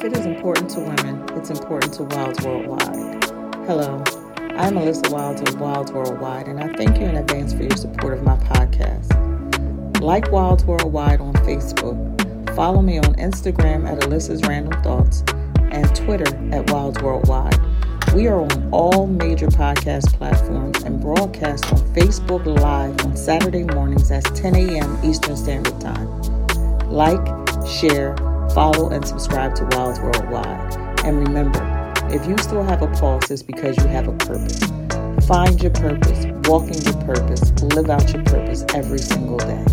If it is important to women, it's important to Wilds Worldwide. Hello, I'm Melissa Wilds of Wilds Worldwide, and I thank you in advance for your support of my podcast. Like Wilds Worldwide on Facebook, follow me on Instagram at Alyssa's Random Thoughts and Twitter at Wilds Worldwide. We are on all major podcast platforms and broadcast on Facebook Live on Saturday mornings at 10 a.m. Eastern Standard Time. Like, share, follow, and subscribe to Wilds Worldwide. And remember, if you still have a pulse, it's because you have a purpose. Find your purpose, walk in your purpose, live out your purpose every single day.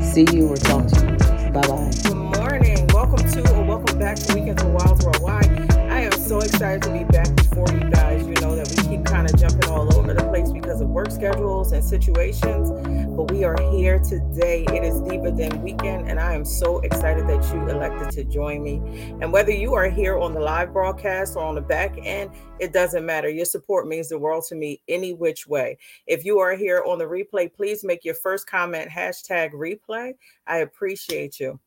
See you or talk to you. Bye bye. Good morning. Welcome to or welcome back to Weekends of Wilds Worldwide. I am so excited to be back before you guys. You know that we keep kind of jumping all over the place because of work schedules and situations, but we are here today. It is Diva Den weekend, and I am so excited that you elected to join me. And whether you are here on the live broadcast or on the back end, it doesn't matter. Your support means the world to me any which way. If you are here on the replay, please make your first comment hashtag replay. I appreciate you.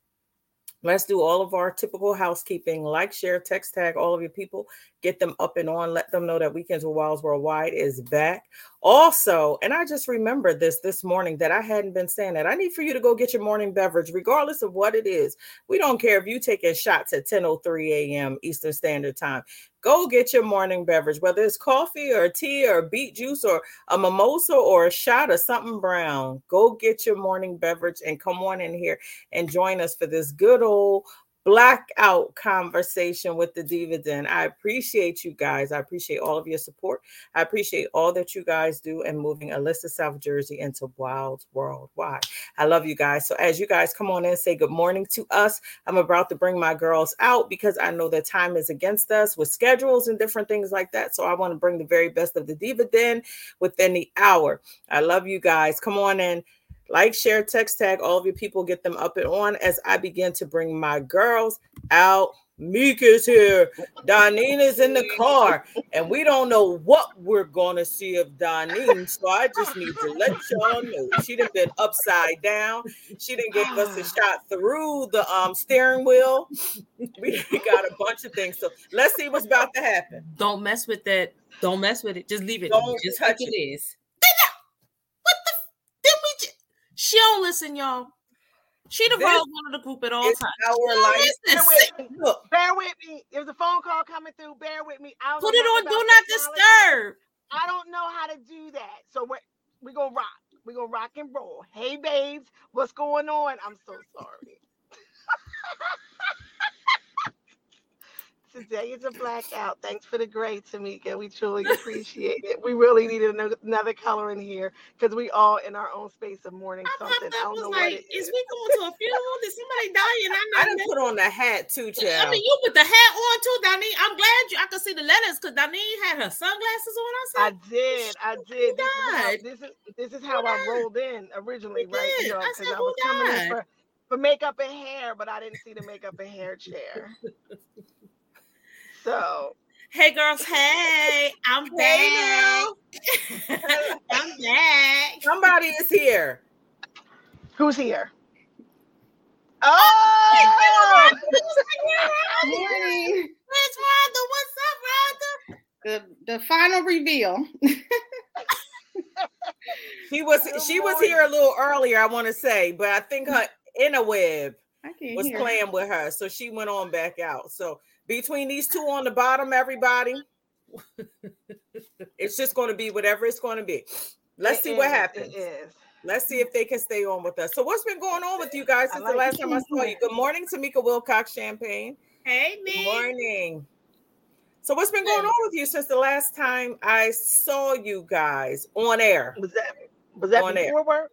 Let's do all of our typical housekeeping, like, share, text tag all of your people, get them up and on, let them know that Weekends with Wilds Worldwide is back. Also, and I just remembered this this morning that I hadn't been saying that. I need for you to go get your morning beverage, regardless of what it is. We don't care if you taking shots at 10:03 a.m. Eastern Standard Time. Go get your morning beverage, whether it's coffee or tea or beet juice or a mimosa or a shot of something brown. Go get your morning beverage and come on in here and join us for this good old blackout conversation with the Diva Den. I appreciate you guys. I appreciate all of your support. I appreciate all that you guys do and moving Alyssa South Jersey into Wild Worldwide. I love you guys. So as you guys come on in, say good morning to us. I'm about to bring my girls out because I know that time is against us with schedules and different things like that. So I want to bring the very best of the Diva Den within the hour. I love you guys. Come on in like, share, text tag all of your people, get them up and on as I begin to bring my girls out. Mika's here. Donine is in the car, and we don't know what we're gonna see of Donine. So I just need to let y'all know she done been upside down. She done gave us a shot through the um steering wheel. We got a bunch of things. So let's see what's about to happen. Don't mess with that. Don't mess with it. Just leave it. Don't just touch like it is. What the? Did we? Just, she don't listen, y'all. She the This role one of the group at all times. our She don't life. listen. Bear with me. Look, Bear with me. There's a phone call coming through. Bear with me. I Put it on do not disturb. I don't know how to do that. So we're we gonna rock. We're gonna rock and roll. Hey babes, what's going on? I'm so sorry. Today is a blackout. Thanks for the gray, Tamika. We truly appreciate it. We really needed another color in here because we all in our own space of mourning I something. popped I up don't was know like, what it is is. we going to a funeral? Did somebody die? And I I'm done not. put on the hat too, I mean, you with the hat on too, Donnie. I'm glad you. I could see the letters because Donnie had her sunglasses on. I said, I did, I did. This is how this is this is how I died? rolled in originally, Who right? did? You know, I because said, I who was coming in for for makeup and hair, but I didn't see the makeup and hair chair. So "Hey, girls. Hey, I'm Hey, back. I'm back." Somebody is here. who's here? Oh, Morning. Where's Rhonda? What's up, Rhonda? The the final reveal. She was Good she was here a little earlier, I want to say, but I think her mm. inner web was hear. playing with her, so she went on back out. So between these two on the bottom, everybody, it's just going to be whatever it's going to be. Let's it see what happens. It is. Let's see if they can stay on with us. So what's been going on with you guys since like the last it. time I saw you? Good morning, Tamika Wilcox Champagne. Hey, Good morning. So what's been going on with you since the last time I saw you guys on air? Was that was that On air. before work?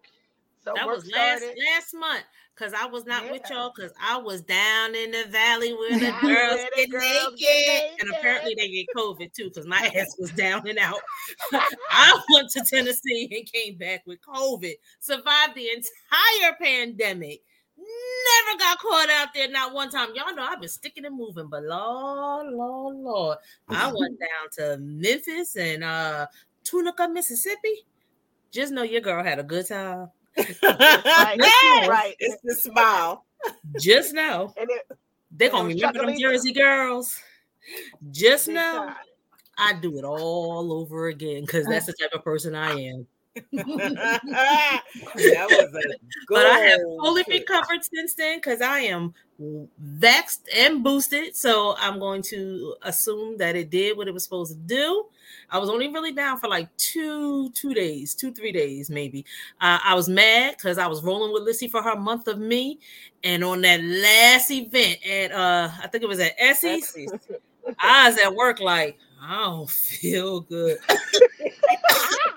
So That work was last started. last month because I was not with y'all because I was down in the valley where the girls get naked. get and apparently they get COVID too because my ass was down and out. I went to Tennessee and came back with COVID, survived the entire pandemic. Never got caught out there, not one time. Y'all know I've been sticking and moving, but Lord, Lord, Lord, I went down to Memphis and uh Tunica, Mississippi. Just know your girl had a good time. Right, Yes, right. It's the smile. Just know. It They're gonna remember them Jersey girls. Just Big know. I do it all over again because that's the type of person I am. that was a But I have fully recovered since then because I am vexed and boosted. So I'm going to assume that it did what it was supposed to do. I was only really down for like two, two days, two, three days, maybe. Uh, I was mad because I was rolling with Lissy for her month of me. And on that last event at uh I think it was at Essie's. I was at work like, I don't feel good.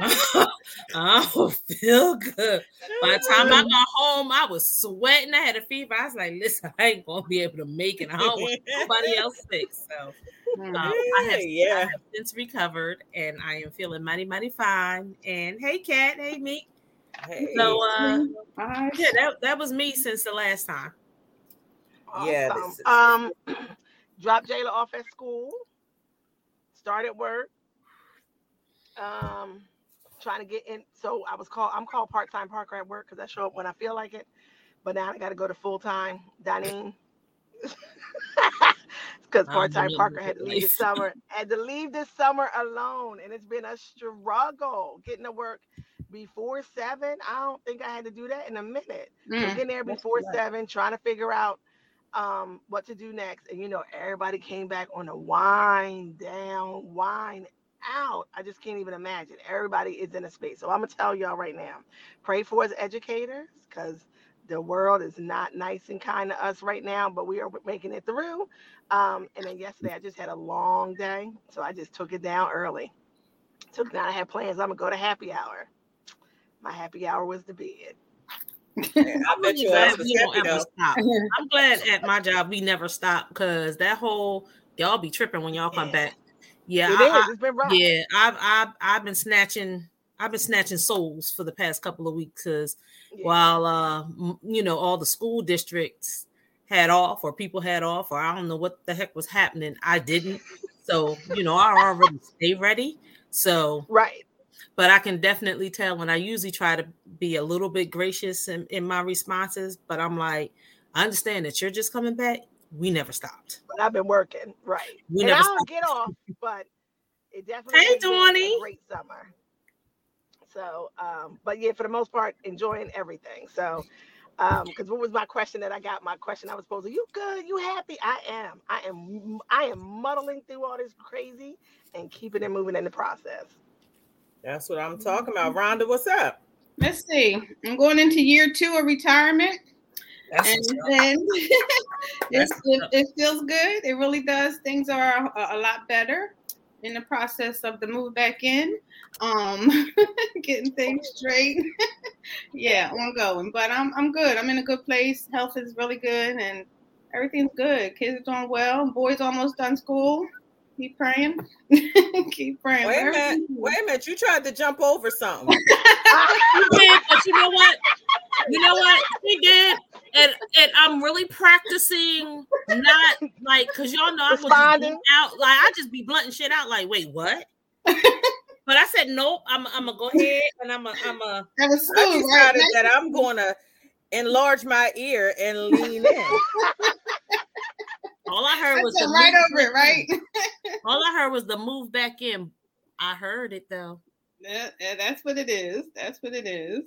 I don't feel good. By the time I got home, I was sweating. I had a fever. I was like, listen, I ain't gonna be able to make it. I don't want nobody else sick. So um, I, have, Yeah. I have since recovered and I am feeling mighty, mighty fine. And hey, Kat, hey, Meek. Hey. So uh Bye. yeah, that, that was me since the last time. Yeah, Awesome. this is- Um, dropped Jayla off at school. Started work. Um, trying to get in. So I was called. I'm called part time Parker at work because I show up when I feel like it. But now I got to go to full time dining. Because part time Parker had to leave this summer. Had to leave this summer alone, and it's been a struggle getting to work before seven. I don't think I had to do that in a minute. Mm. getting there before seven, trying to figure out um what to do next. And you know, everybody came back on a wind down, wind out. I just can't even imagine. Everybody is in a space. So I'm gonna tell y'all right now, pray for us educators, because the world is not nice and kind to us right now, but we are making it through. Um, and then yesterday I just had a long day, so I just took it down early. Took it down. I had plans. I'm gonna go to happy hour. My happy hour was the bed. I I'm bet you glad we don't ever stop. I'm glad at my job we never stop because that whole y'all be tripping when y'all come Yeah. back. Yeah, It I-. It's been rough. yeah, I've I've I've been snatching I've been snatching souls for the past couple of weeks because Yeah. while uh you know all the school districts had off or people had off or I don't know what the heck was happening, I didn't. So you know I already stay ready. So Right. but I can definitely tell and I usually try to be a little bit gracious in, in my responses, but I'm like, I understand that you're just coming back. We never stopped. But I've been working. Right. We and never I don't stopped. get off, but it definitely Hey, has been Dawnie. a great summer. So, um, but yeah, for the most part, enjoying everything. So, um, because what was my question that I got? My question I was supposed to, you good? You happy? I am. I am. I am muddling through all this crazy and keeping it moving in the process. That's what I'm talking about. Rhonda, what's up? Let's see. I'm going into year two of retirement, That's and then it's, it, it feels good. It really does. Things are a, a lot better in the process of the move back in, um, getting things straight. yeah, ongoing. But I'm I'm good. I'm in a good place. Health is really good, and everything's good. Kids are doing well. Boys almost done school. Keep praying. Keep praying. Wait a minute. Wait a minute. You tried to jump over something. You did, but you know what? You know what? He did. And and I'm really practicing not like because y'all know I'm out like I just be blunting shit out like wait what? but I said nope. I'm I'm gonna go ahead and I'm a I'm a That was I smooth, right? decided that I'm to enlarge my ear and lean in. all I heard was right over it, right? All I heard was the move back in. I heard it though. Yeah, yeah, that's what it is. That's what it is.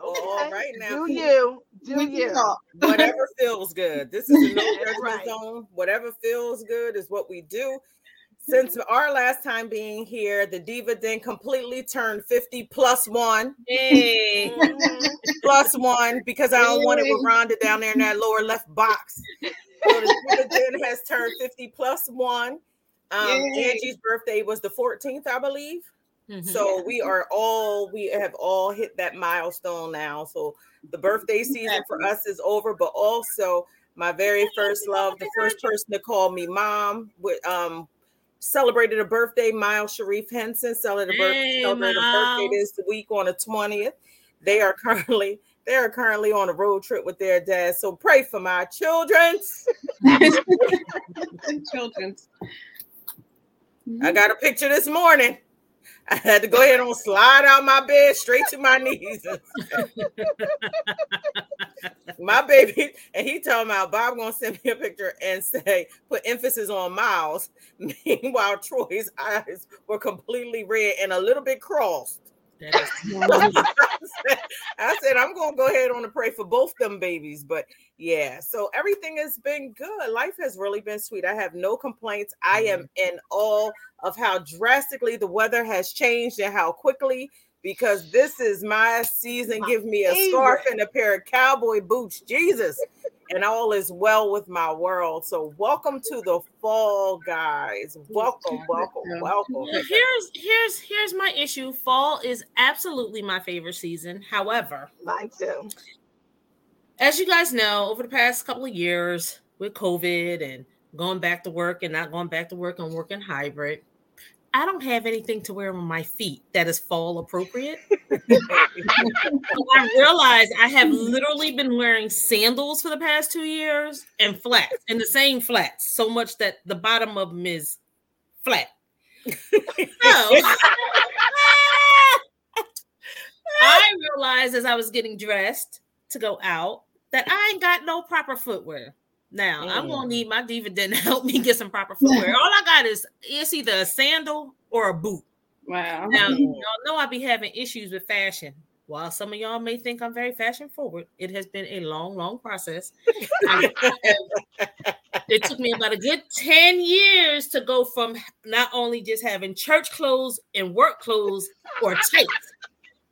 All right now. Do you? Do We you? talk. Whatever feels good. This is a no judgment right. zone. Whatever feels good is what we do. Since our last time being here, the Diva Den completely turned 50 plus one, Hey. Mhm. plus one, because I don't want it with Rhonda down there in that lower left box. So the Diva Den has turned 50 plus one. Um, Angie's birthday was the 14th, I believe. Mhm. So we are all we have all hit that milestone now. So the birthday season for us is over, but also my very first love, the first person to call me mom, with um celebrated a birthday. Miles Sharif Henson celebrated a birthday, Hey, celebrated a birthday this week on the twentieth. They are currently they are currently on a road trip with their dad. So pray for my children. Children's. I got a picture this morning. I had to go ahead and slide out my bed straight to my knees. my baby, and he told me Bob gonna send me a picture and say, put emphasis on Miles. Meanwhile, Troy's eyes were completely red and a little bit crossed. I said, I'm gonna go ahead on and pray for both them babies. But yeah, so everything has been good. Life has really been sweet. I have no complaints. I am mm-hmm. in awe of how drastically the weather has changed and how quickly because this is my season. Give me a scarf and a pair of cowboy boots. Jesus. And all is well with my world. So welcome to the fall, guys. Welcome, welcome, welcome. Here's here's here's my issue. Fall is absolutely my favorite season. However, mine too. As you guys know, over the past couple of years with COVID and going back to work and not going back to work and working hybrid, I don't have anything to wear on my feet that is fall appropriate. I realize I have literally been wearing sandals for the past two years and flats and the same flats so much that the bottom of them is flat. so I realized as I was getting dressed to go out that I ain't got no proper footwear. Now mm. I'm gonna need my dividend to help me get some proper footwear. All I got is it's either a sandal or a boot. Wow. Now y'all know I be having issues with fashion. While some of y'all may think I'm very fashion forward, it has been a long, long process. it took me about a good 10 years to go from not only just having church clothes and work clothes or tights.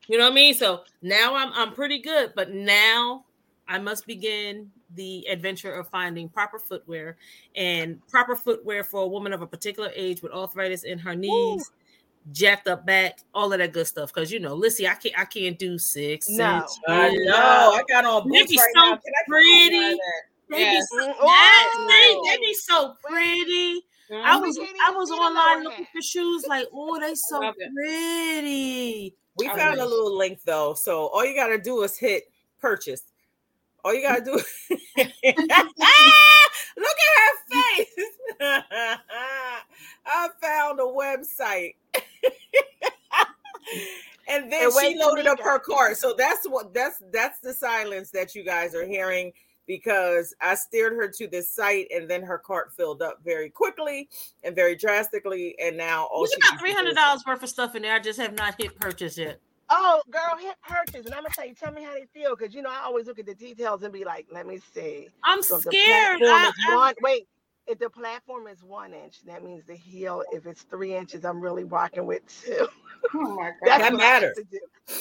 You know what I mean? So now I'm I'm pretty good, but now I must begin the adventure of finding proper footwear and proper footwear for a woman of a particular age with arthritis in her knees, Ooh. jacked up back, all of that good stuff. Because you know, Lissy, I can't I can't do six. No, I know. I got on boots they right so now. pretty. They, yes. be so, oh, they, they be so pretty. Mm-hmm. I was I was online looking for shoes, like, oh, they so pretty. We found a little link though, so all you gotta do is hit purchase all you gotta do look at her face. I found a website. and then and she loaded up her cart. So that's what that's that's the silence that you guys are hearing because I steered her to this site and then her cart filled up very quickly and very drastically. And now all she got three hundred dollars worth of stuff in there. I just have not hit purchase yet. Oh, girl, hit purchase. And I'm gonna tell you, tell me how they feel. Cause you know, I always look at the details and be like, let me see. I'm so scared. I, one, wait, if the platform is one inch, that means the heel, if it's three inches, I'm really rocking with two. Oh my god. that matters.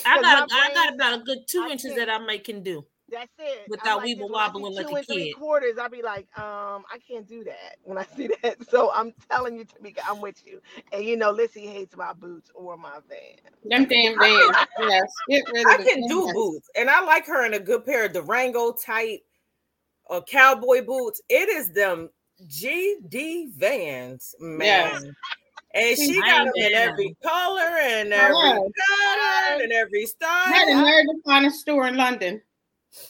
I, I got I got about a good two I inches that I might can do. That's it. Without like weeble wobbling like a kid. Quarters, I'll be like, um, I can't do that when I see that. So I'm telling you, Tamika, I'm with you. And you know, Lissy hates my boots or my van. Them damn vans. yes, get rid of I can do boots, and I like her in a good pair of Durango type or cowboy boots. It is them GD Vans, man. Yes. And she got them in every color and every pattern and every style. I had to find a store in London.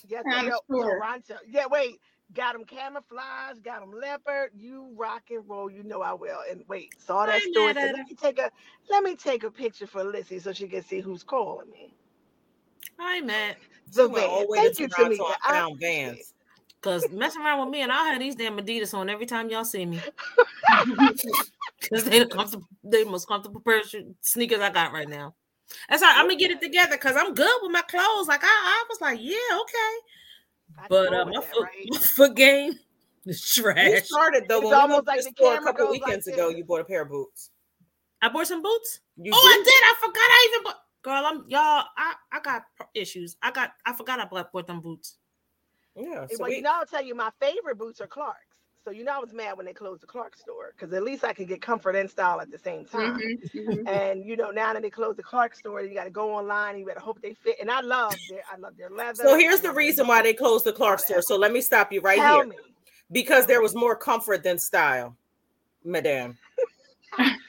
Yes, yo, Toronto. Yeah, wait. Got them camouflage, got them leopard. You rock and roll, you know I will. And wait, saw that story. Said, let me take a let me take a picture for Lissy so she can see who's calling me. Hi, Matt. The van. Thank you, Tamika. I found vans. Cause messing around with me and I'll have these damn Adidas on every time y'all see me. Cause they the comfortable, they the most comfortable pair of sneakers I got right now. That's how I'm gonna get it together because I'm good with my clothes. Like I, I was like, yeah, okay. but uh, my, foot, right? my foot game is trash. You started though. It's almost like the store a couple weekends like ago, you bought a pair of boots. I bought some boots. You oh, did? I did. I forgot. I even bought. Girl, I'm y'all. I I got issues. I got. I forgot I bought, bought them boots. Yeah. So well, we, you know, I'll tell you, my favorite boots are Clarks. So you know I was mad when they closed the Clark store because at least I could get comfort and style at the same time. Mm-hmm, mm-hmm. And you know now that they closed the Clark store, you got to go online. And you got to hope they fit. And I love their I love their leather. So here's the reason why they closed the Clark store. So let me stop you right Tell here. Me. Because there was more comfort than style, madame.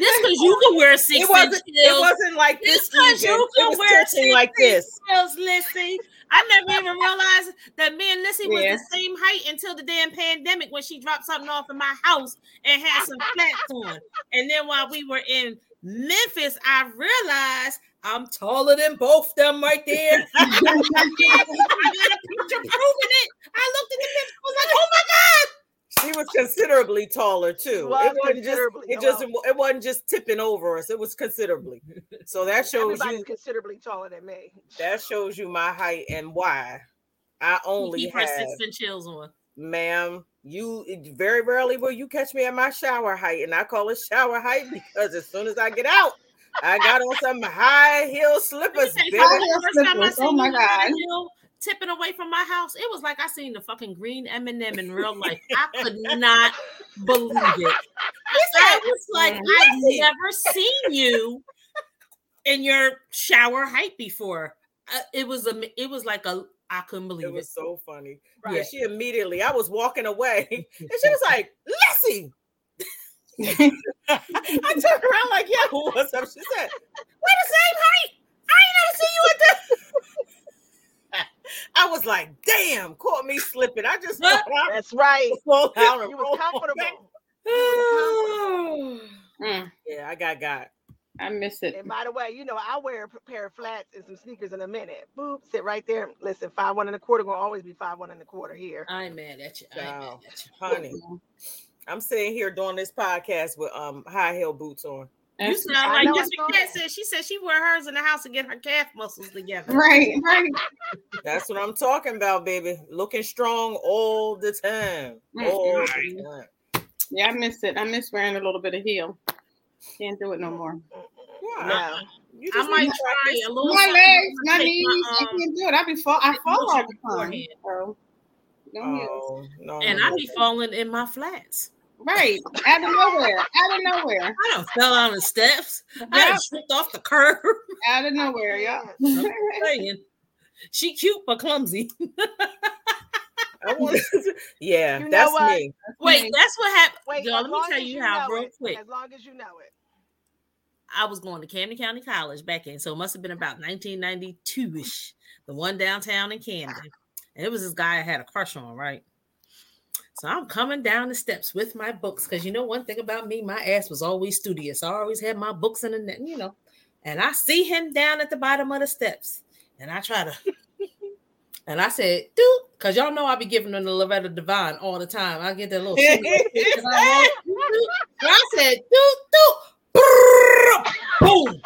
This because you can wear six it wasn't, It wasn't like this. This Because you can wear six like this. Heels, Lissy. I never even realized that me and Lissy was the same height until the damn pandemic when she dropped something off in my house and had some flats on. And then while we were in Memphis, I realized I'm taller than both them right there. I got a picture proving it. I looked at the picture, I was like, oh my God. She was considerably taller too. was it wasn't just it oh, just taller. it wasn't just tipping over us. It was considerably. So that shows Everybody's you considerably taller than me. that shows you my height and why I only Keep her have six inch heels on. ma'am. You very rarely will you catch me at my shower height, and I call it shower height because as soon as I get out, I got on some high heel slippers, baby. High heel something, the first time I slippers, oh my you on that God. Tipping away from my house, it was like I seen the fucking green M&M in real life. I could not believe it. I was like. I've never seen you in your shower height before. Uh, it was a, it was like a, I couldn't believe It it. was so funny. Right. Yeah, she immediately, I was walking away, and she was like, Leslie. I turned around like, yeah, what's up? She said, we're the same height. I ain't never seen you at that. I was like, damn, caught me slipping. I just thought I That's right. pulled out and You rolled was comfortable. back. Mm, yeah, I got got. I miss it. And by the way, you know, I wear a pair of flats and some sneakers in a minute. Boop, sit right there. Listen, five one and a quarter gonna always be five one and a quarter here. I ain't mad at you. I ain't mad Wow. at you. Honey, I'm sitting here doing this podcast with um high heel boots on. You sound like know, this saw Cat that. said. She said she wear hers in the house to get her calf muscles together. right, right. That's what I'm talking about, baby. Looking strong all the time. All the mm. time. Yeah, I miss it. I miss wearing a little bit of heel. Can't do it no more. Why? No. I might try practice. a little. My legs, to my take knees, my, I um, can't do it. I be fall, I fall all the time. So, no. Oh, no. and I be falling in my flats. Right, out of nowhere, out of nowhere, I don't fell on the steps. I Yep. done tripped off the curb. out of nowhere, yeah. Saying, She cute but clumsy. I want yeah, You know that's what? me. Wait, me. that's what happened. Wait, Y'all, let me tell as you how real it, quick. As long as you know it. I was going to Camden County College back in, so it must have been about 1992 ish, the one downtown in Camden. And it was this guy I had a crush on, right? So I'm coming down the steps with my books because you know one thing about me, my ass was always studious. I always had my books in the net, you know. And I see him down at the bottom of the steps, and I try to, and I said, "Dude," because y'all know I be giving them the Loretta Devine all the time. I get that little. I I said, "Dude, dude." boom,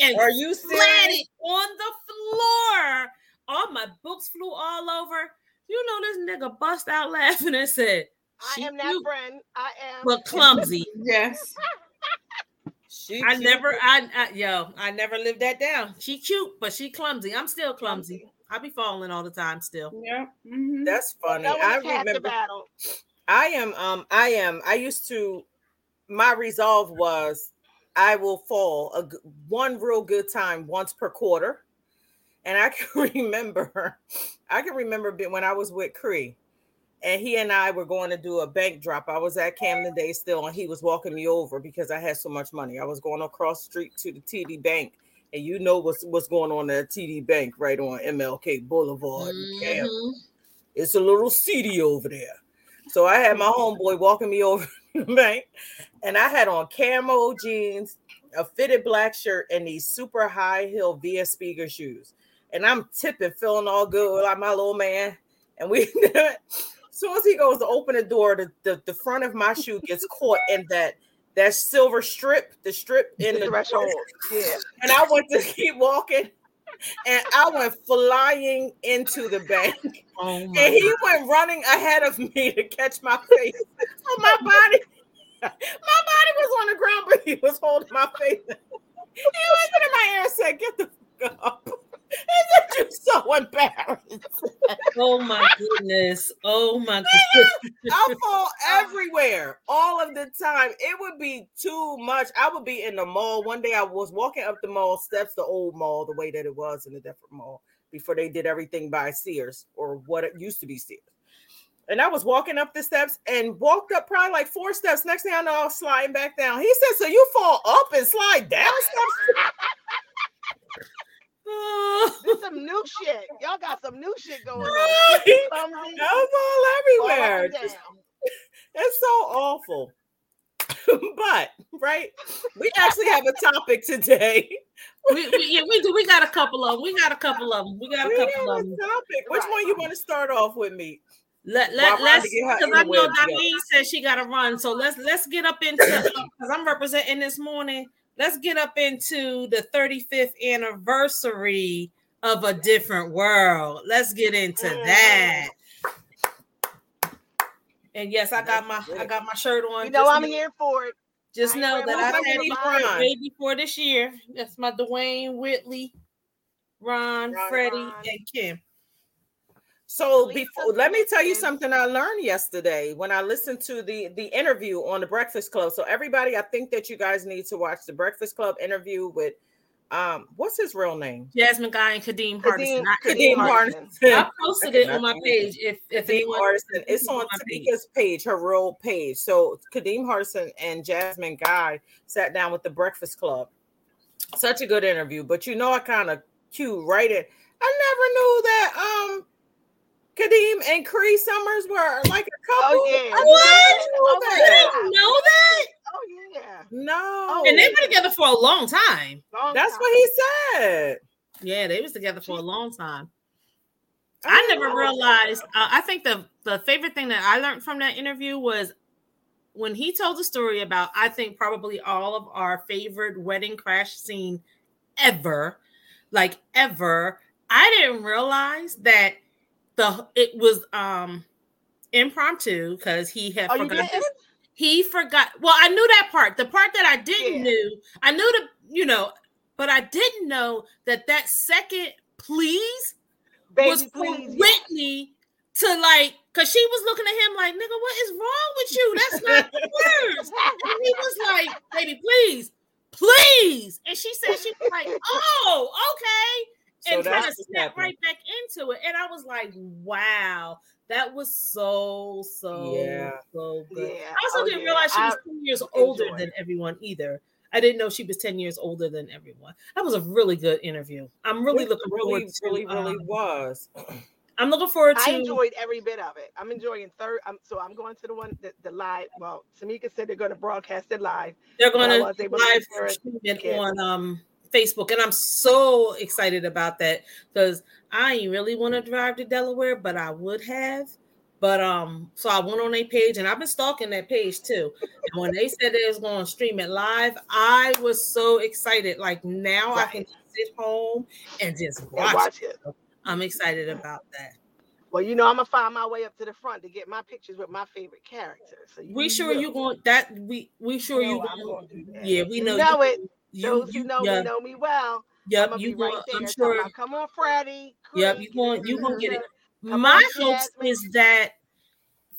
and Are you serious? on the floor. All my books flew all over. You know, this nigga bust out laughing and said, I She am that cute. friend. I am. but clumsy. Yes, She I cute. never, I, I, yo, I never lived that down. She cute, but she clumsy. I'm still clumsy. I be falling all the time still. yeah. mhm. That's funny. No I one's half the remember battle. I am um I am I used to my resolve was I will fall a g- one real good time once per quarter. And I can remember I can remember when I was with Cree and he and I were going to do a bank drop. I was at Camden Day still and he was walking me over because I had so much money. I was going across the street to the TD Bank and you know what's what's going on at TD Bank right on MLK Boulevard. Mhm. it's a little seedy over there. So I had my homeboy walking me over to the bank, and I had on camo jeans, a fitted black shirt, and these super high heel Via Spiga shoes. And I'm tipping, feeling all good like my little man. And we, as soon as he goes to open the door, the, the, the front of my shoe gets caught in that that silver strip, the strip in The the threshold. Yeah. and I went to keep walking, and I went flying into the bank. Oh And my he went running ahead of me to catch my face. So my body, my body was on the ground, but he was holding my face. He looked in my ear and said, "Get the fuck up." Isn't you so embarrassed? Oh my goodness. Oh my goodness. I fall everywhere all of the time. It would be too much. I would be in the mall. One day I was walking up the mall steps, the old mall, the way that it was in a different mall before they did everything by Sears or what it used to be Sears. And I was walking up the steps and walked up probably like four steps. Next thing I know, I was sliding back down. He said, So you fall up and slide down steps? This some new shit. Y'all got some new shit going on. I Clumsy, was all everywhere. and Just- It's so awful. but right, we actually have a topic today. we, we, yeah, we do. We got a couple of them. We got a couple of them. We got a We couple of a them. topic. Which Right. one you want to start off with me? Let While let let's Rhonda get her because I know interwebs together. Darlene said she got to run. So let's let's get up into because I'm representing this morning. Let's get up into the 35th anniversary of a different world. Let's get into Mm-hmm. that. And yes, I got my I got my shirt on. You know Just I'm here for it. Just I know that I my had it way before this year. That's my Dwayne Whitley, Ron, Ron, Freddie, Ron. and Kim. So before, let me tell you something I learned yesterday when I listened to the the interview on the Breakfast Club. So everybody, I think that you guys need to watch the Breakfast Club interview with um what's his real name? Jasmine Guy and Kadeem Hardison. Kadeem- I, Kadeem Hardison. Hardison. I posted it on my page. If if Kadeem anyone Hardison. It's on Tamika's page, her real page. So Kadeem Hardison and Jasmine Guy sat down with the Breakfast Club. Such a good interview, but you know I kind of cue right in. I never knew that um Kadeem and Cree Summers were like a couple. Oh, yeah. I What? didn't know Oh, You that. didn't know that? Oh yeah. No, And they've been together for a long time. Long that's time. what he said. Yeah, they was together for a long time. I I never realized. Uh, I think the the favorite thing that I learned from that interview was when he told the story about. I think probably all of our favorite wedding crash scene ever, like ever. I didn't realize that the it was um impromptu because he had Oh, you He forgot. Well, I knew that part. The part that I didn't Yeah. knew, I knew the you know, but I didn't know that that second please Baby, was for please. yeah. Whitney to like, cause she was looking at him like, nigga, what is wrong with you? That's not the words. And he was like, baby, please, please. And she said she was like, oh, okay. So And kind of what's snapped happening. right back into it. And I was like, wow, that was so, so, Yeah. so good. Yeah. I also Oh, didn't yeah. realize she was I 10 years older enjoyed than everyone either. I didn't know she was 10 years older than everyone. That was a really good interview. I'm really It looking really, forward to really, really um, was. I'm looking forward to I enjoyed every bit of it. I'm enjoying third. I'm so I'm going to the one that the live. Well, Tamika said they're going to broadcast it live. they're going to was able to live stream it on um Facebook and I'm so excited about that because I ain't really want to drive to Delaware, but I would have. But um, so I went on their page and I've been stalking that page too. And when they said they was going to stream it live, I was so excited. Like now I can Right. sit home and just And watch. watch it. it. I'm excited about that. Well, you know I'm gonna find my way up to the front to get my pictures with my favorite characters. So We sure will. you going that we we sure know you going gonna do that. yeah we You know know you, it. You, Those you, who know yeah, me know me well. I'm yep gonna you be right going there. I'm sure about, Come on, Freddie. Yep, Creek, you going you gonna get it. Come My on, hopes is that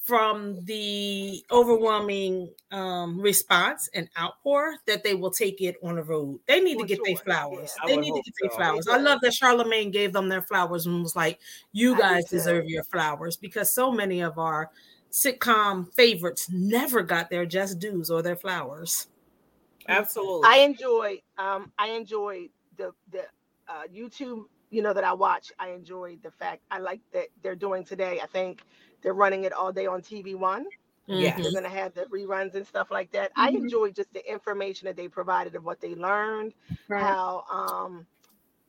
from the overwhelming um, response and outpour that they will take it on the road. They need to For get their flowers. yeah. I They need to hope get their flowers. They I love that Charlemagne gave them their flowers and was like, "You guys too. deserve your flowers," because so many of our sitcom favorites never got their just dues or their flowers. Absolutely. I enjoy. um I enjoy the the uh YouTube, you know, that I watch. I enjoy the fact I like that they're doing today. I think they're running it all day on TV one. Yes. Mhm. They're gonna have the reruns and stuff like that. I Mhm. enjoyed just the information that they provided of what they learned, Right. how um,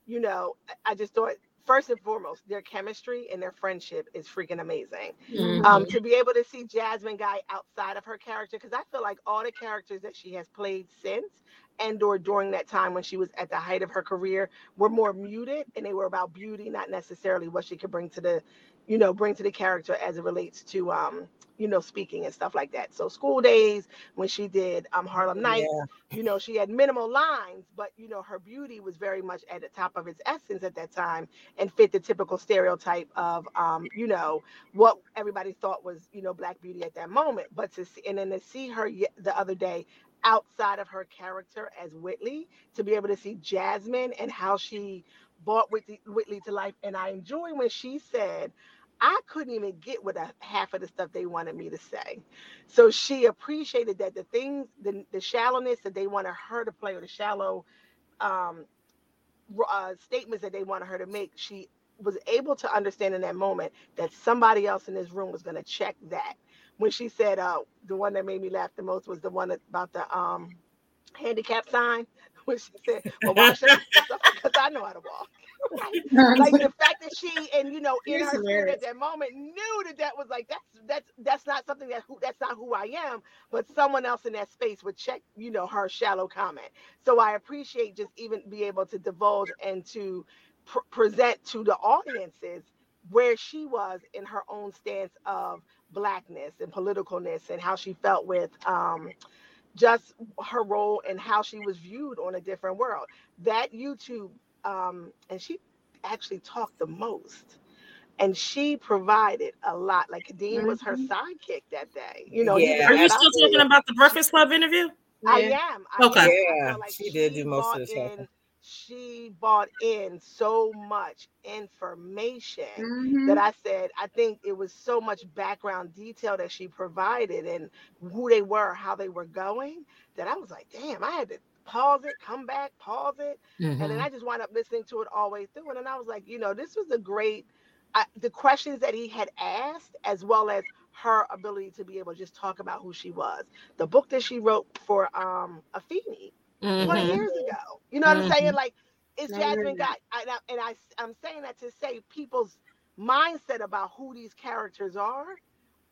you know, I- I just thought first and foremost, their chemistry and their friendship is freaking amazing. Mhm. Um, to be able to see Jasmine Guy outside of her character, because I feel like all the characters that she has played since and or during that time when she was at the height of her career were more muted and they were about beauty, not necessarily what she could bring to the, you know, bring to the character as it relates to um, you know, speaking and stuff like that. So School Daze when she did um Harlem Nights, Yeah. you know, she had minimal lines, but you know, her beauty was very much at the top of its essence at that time and fit the typical stereotype of um, you know, what everybody thought was, you know, black beauty at that moment. But to see and then to see her the other day outside of her character as Whitley, to be able to see Jasmine and how she brought Whitley, Whitley to life. And I enjoy when she said, I couldn't even get with a half of the stuff they wanted me to say. So she appreciated that the things, the, the shallowness that they wanted her to play, or the shallow um, uh, statements that they wanted her to make, she was able to understand in that moment that somebody else in this room was going to check that when she said uh the one that made me laugh the most was the one about the um handicap sign when she said, "Well, why should I?" Because I know how to walk. Like the fact that she and you know in her spirit at that moment knew that that was like that's that's that's not something that who that's not who I am, but someone else in that space would check you know her shallow comment. So I appreciate just even be able to divulge and to pr- present to the audiences where she was in her own stance of blackness and politicalness and how she felt with um, just her role and how she was viewed on a different world. That YouTube, um, and she actually talked the most. And she provided a lot. Like Kadeem mm-hmm. was her mm-hmm. sidekick that day. You know, yeah. Are you still talking about the Breakfast Club interview? I am. I okay. Am. Yeah, like she, she did do most of the stuff she bought in so much information mm-hmm. that I said, I think it was so much background detail that she provided and who they were, how they were going, that I was like, damn, I had to pause it, come back, pause it. Mm-hmm. And then mm-hmm. I just wound up listening to it all the way through. And then I was like, you know, this was a great, I, the questions that he had asked, as well as her ability to be able to just talk about who she was. The book that she wrote for um Afeni mm-hmm. 20 years ago. You know what mm-hmm. I'm saying? Mm-hmm. Like, it's Jasmine got, and, I, and I, I'm saying that to say people's mindset about who these characters are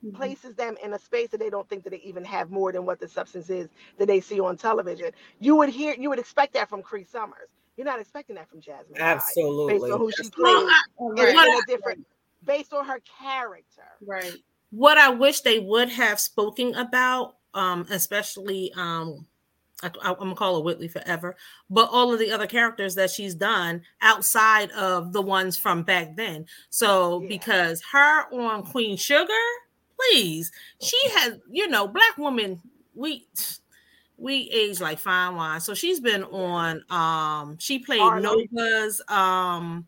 mm-hmm. places them in a space that they don't think that they even have more than what the substance is that they see on television. You would hear, you would expect that from Cree Summers. You're not expecting that from Jasmine. Absolutely. Based on who she plays right. in, in a different, based on her character. Right. What I wish they would have spoken about, um, especially um, I, am gonna call her Whitley forever, but all of the other characters that she's done outside of the ones from back then. So yeah. because her on Queen Sugar, please, she has, you know, black woman, we we age like fine wine. So she's been on um she played Nova's um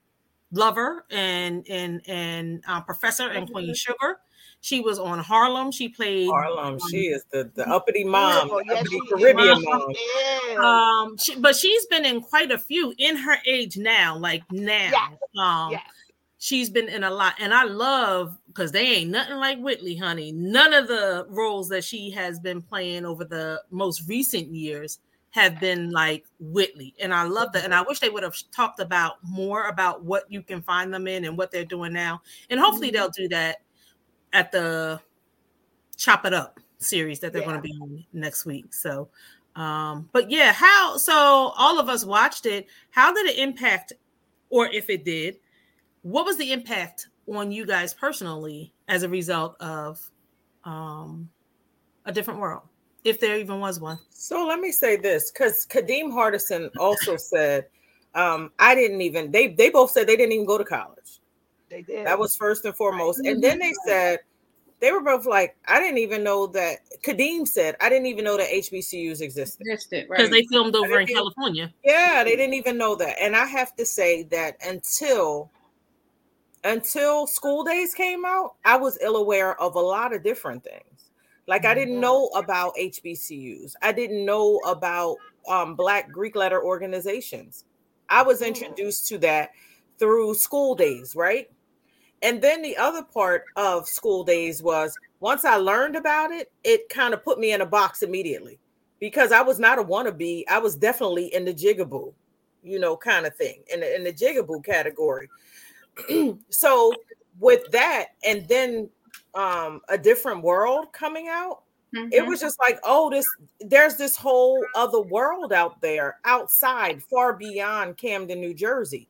lover and and and uh, professor and Queen Sugar. She was on Harlem. She played Harlem. Um, she is the, the uppity mom, yes, uppity Caribbean mom. Um, she, but she's been in quite a few in her age now, like now. Yes. Um, yes. She's been in a lot, and I love because they ain't nothing like Whitley, honey. None of the roles that she has been playing over the most recent years have been like Whitley. And I love that. And I wish they would have talked about more about what you can find them in and what they're doing now. And hopefully mm-hmm. they'll do that at the Chop It Up series that they're yeah. going to be on next week. So, um, but yeah, how so all of us watched it. How did it impact, or if it did, what was the impact on you guys personally as a result of um, a different world, if there even was one? So let me say this because Kadeem Hardison also said, um, I didn't even, they, they both said they didn't even go to college. They did. That was first and foremost. And then they said they were both like, I didn't even know that. Kadeem said, I didn't even know that HBCUs existed. Existed, right? Because they filmed over in California. Yeah, they didn't even know that. And I have to say that until until School Daze came out, I was ill aware of a lot of different things. Like I didn't mm-hmm. know about HBCUs. I didn't know about um, Black Greek letter organizations. I was introduced to that through School Daze, right? And then the other part of School Daze was once I learned about it, it kind of put me in a box immediately because I was not a wannabe. I was definitely in the jigaboo, you know, kind of thing, in the, in the jigaboo category. so with that, and then um, a different world coming out, mm-hmm. it was just like, oh, this there's this whole other world out there, outside, far beyond Camden, New Jersey,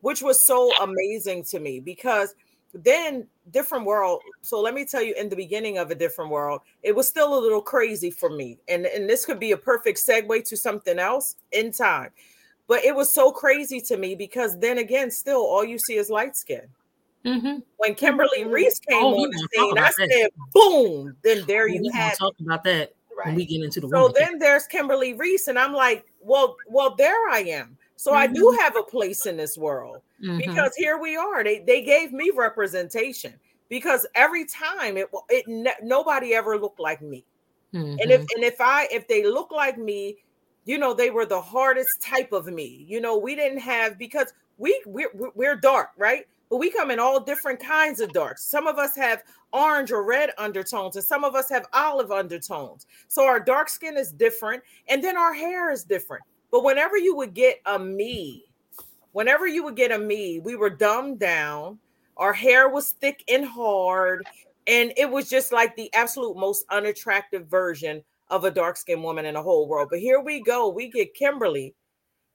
which was so amazing to me because then different world so let me tell you in the beginning of a different world it was still a little crazy for me and and this could be a perfect segue to something else in time but it was so crazy to me because then again still all you see is light skin mm-hmm. when kimberly mm-hmm. reese came oh, on the scene i said boom then there you have talk about that right. when we get into the world. so then there's kimberly reese and i'm like well well there i am so mm-hmm. I do mm-hmm. have a place in this world mm-hmm. because here we are. They they gave me representation because every time it it nobody ever looked like me. And if mm-hmm. and if I if they look like me, you know, they were the hardest type of me. You know, we didn't have because we we're, we're dark, right? but we come in all different kinds of darks. Some of us have orange or red undertones, and some of us have olive undertones. So our dark skin is different, and then our hair is different. But whenever you would get a me, whenever you would get a me, we were dumbed down. Our hair was thick and hard, and it was just like the absolute most unattractive version of a dark skinned woman in the whole world. But here we go. We get Kimberly,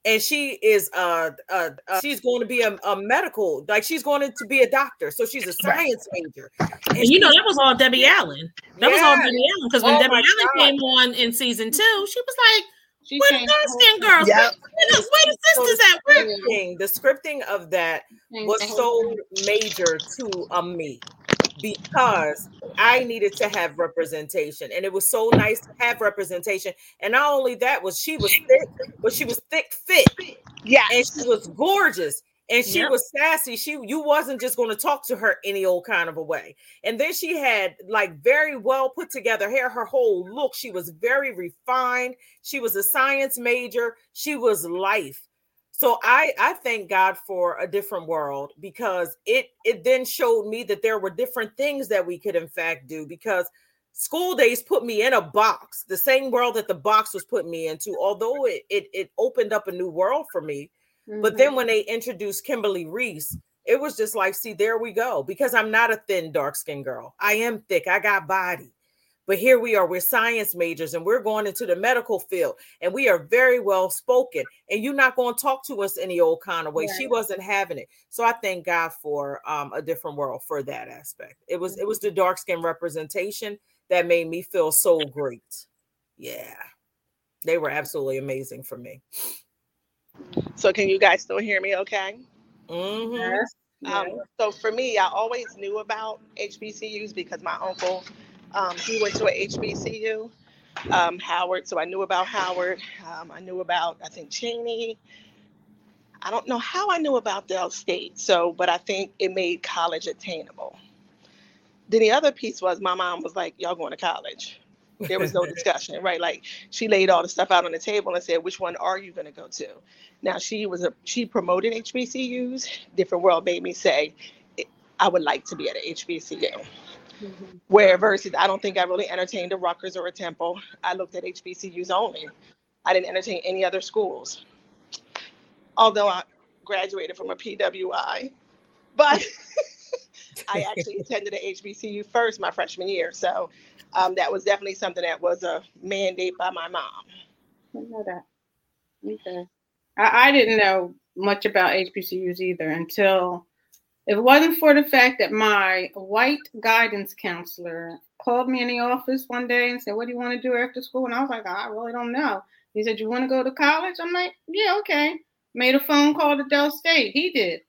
and she is uh, uh, uh she's going to be a, a, medical, like she's going to be a doctor. So she's a science major. And, and you know that was all Debbie Allen. That yeah. was all Debbie Allen because when oh Debbie Allen God. came on in season two, she was like. She Where the dark skin girls? Yep. Where, where the sisters at? Where? The scripting of that was so major to a me because I needed to have representation. And it was so nice to have representation. And not only that was she was thick, but she was thick fit. Yeah. And she was gorgeous. And she yep. was sassy. She you wasn't just going to talk to her any old kind of a way. And then she had like very well put together hair. Her whole look, she was very refined. She was a science major. She was life so i i thank god for a different world because it it then showed me that there were different things that we could in fact do because School Daze put me in a box the same world that the box was putting me into although it it, it opened up a new world for me. Mm-hmm. but then when they introduced kimberly reese it was just like see there we go because i'm not a thin dark skinned girl. I am thick. I got body but here we are, we're science majors and we're going into the medical field and we are very well spoken. And you're not going to talk to us any old kind of way. Right. She wasn't having it. So I thank God for um, a different world for that aspect. It was it was the dark skin representation that made me feel so great. Yeah. They were absolutely amazing for me. So can you guys still hear me okay? Mm-hmm. Yes. Um, so for me, I always knew about HBCUs because my uncle um, he went to a HBCU, um, Howard, so I knew about Howard. Um, I knew about, I think, Cheyney. I don't know how I knew about Del State, so, but I think it made college attainable. Then the other piece was my mom was like, y'all going to college. There was no discussion, right? Like she laid all the stuff out on the table and said, which one are you going to go to? Now she was a, she promoted HBCUs. Different World made me say, I would like to be at a HBCU. Mm-hmm. Where versus, I don't think I really entertained a Rutgers or a Temple. I looked at HBCUs only. I didn't entertain any other schools. Although I graduated from a PWI, but I actually attended a HBCU first my freshman year. So um, that was definitely something that was a mandate by my mom. I know that. Okay. I, I didn't know much about HBCUs either until if it wasn't for the fact that my white guidance counselor called me in the office one day and said, What do you want to do after school? And I was like, I really don't know. He said, You want to go to college? I'm like, Yeah, okay. Made a phone call to Del State. He did.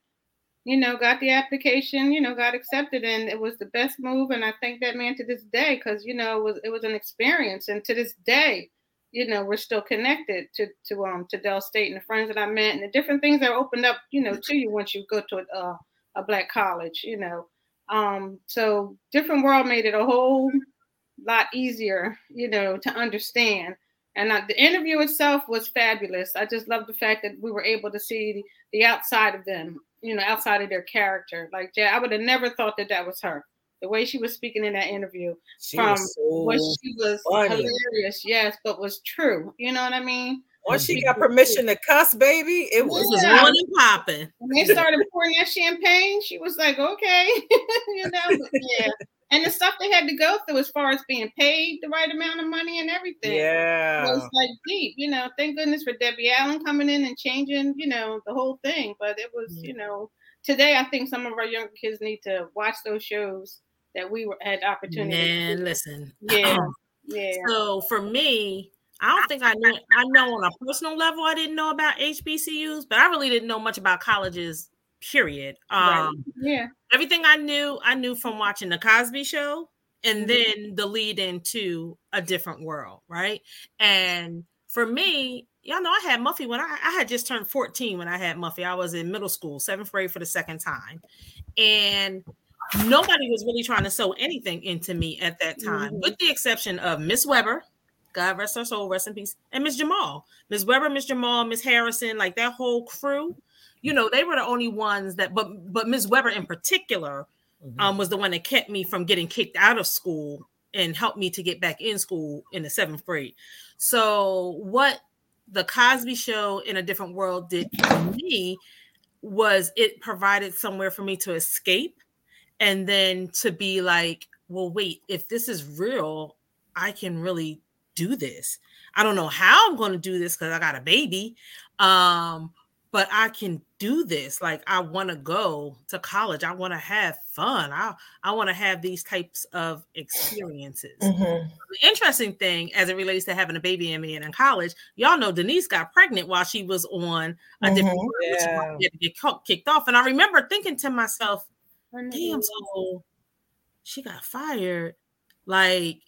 You know, got the application, you know, got accepted, and it was the best move. And I thank that man to this day because, you know, it was it was an experience. And to this day, you know, we're still connected to to um to Del State and the friends that I met and the different things that opened up, you know, to you once you go to a uh, a black college, you know. Um, so different world made it a whole lot easier, you know, to understand. And uh, the interview itself was fabulous. I just love the fact that we were able to see the, the outside of them, you know, outside of their character. Like, yeah, I would have never thought that that was her. The way she was speaking in that interview, she from so what she was funny. hilarious, yes, but was true. You know what I mean? Once she got permission to cuss, baby, it was yeah. on and popping. When they started pouring that champagne, she was like, okay, you know, yeah. And the stuff they had to go through as far as being paid the right amount of money and everything. Yeah. It was like deep, you know. Thank goodness for Debbie Allen coming in and changing, you know, the whole thing. But it was, mm. you know, today I think some of our younger kids need to watch those shows that we were had opportunity. And listen. Yeah. yeah. So for me, I don't think I knew. I know on a personal level, I didn't know about HBCUs, but I really didn't know much about colleges. Period. Um, right. Yeah. Everything I knew, I knew from watching the Cosby Show, and mm-hmm. then the lead into a different world, right? And for me, y'all know I had Muffy when I, I had just turned 14 when I had Muffy. I was in middle school, seventh grade for the second time, and nobody was really trying to sew anything into me at that time, mm-hmm. with the exception of Miss Weber God rest her soul, rest in peace. And Miss Jamal, Miss Weber, Miss Jamal, Miss Harrison, like that whole crew. you know, they were the only ones that, but but Miss Weber in particular, mm-hmm. um, was the one that kept me from getting kicked out of school and helped me to get back in school in the seventh grade. So what the Cosby Show in a different world did for me was it provided somewhere for me to escape and then to be like, well, wait, if this is real, I can really do this. I don't know how I'm going to do this because I got a baby. Um, but I can do this. Like I want to go to college. I want to have fun. I I want to have these types of experiences. Mm-hmm. The interesting thing as it relates to having a baby and being in college, y'all know Denise got pregnant while she was on a mm-hmm. different yeah. to get kicked off. And I remember thinking to myself, damn, so she got fired. Like,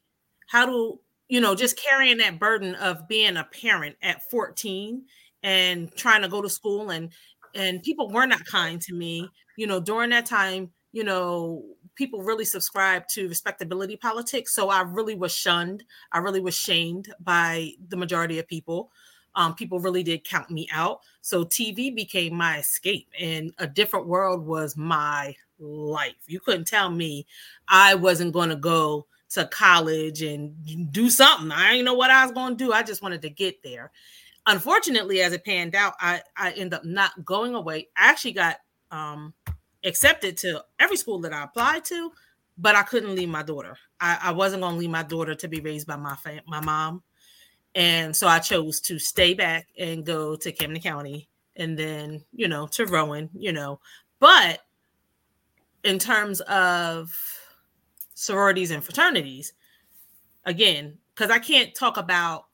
how do you know, just carrying that burden of being a parent at 14 and trying to go to school and and people were not kind to me. You know during that time you know people really subscribed to respectability politics so i really was shunned. I really was shamed by the majority of people. Um, people really did count me out. So tv became my escape and a different world was my life. You couldn't tell me i wasn't going to go to college and do something. I didn't know what i was going to do. I just wanted to get there. Unfortunately, as it panned out, I I end up not going away. I actually got um, accepted to every school that I applied to, but I couldn't leave my daughter. I, I wasn't going to leave my daughter to be raised by my fam- my mom, and so I chose to stay back and go to Camden County, and then you know to Rowan, you know, but in terms of sororities and fraternities, again, because I can't talk about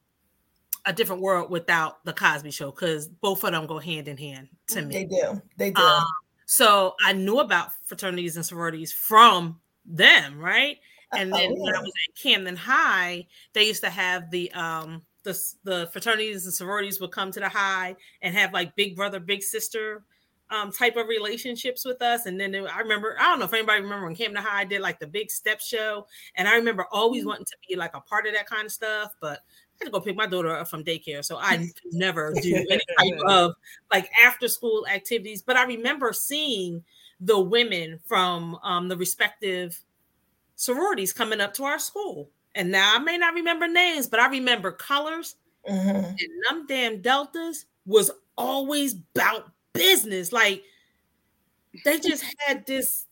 a different world without the Cosby Show because both of them go hand in hand to me. They do. They do. Um, so I knew about fraternities and sororities from them, right? And then oh, when I was at Camden High, they used to have the um the the fraternities and sororities would come to the high and have like big brother, big sister um type of relationships with us. And then it, I remember, I don't know if anybody remember when Camden High did like the big step show. And I remember always mm-hmm. wanting to be like a part of that kind of stuff, but I had to go pick my daughter up from daycare, so I never do any type of like after school activities. But I remember seeing the women from um, the respective sororities coming up to our school. And now I may not remember names, but I remember colors. Mm-hmm. And them damn deltas was always about business. Like they just had this.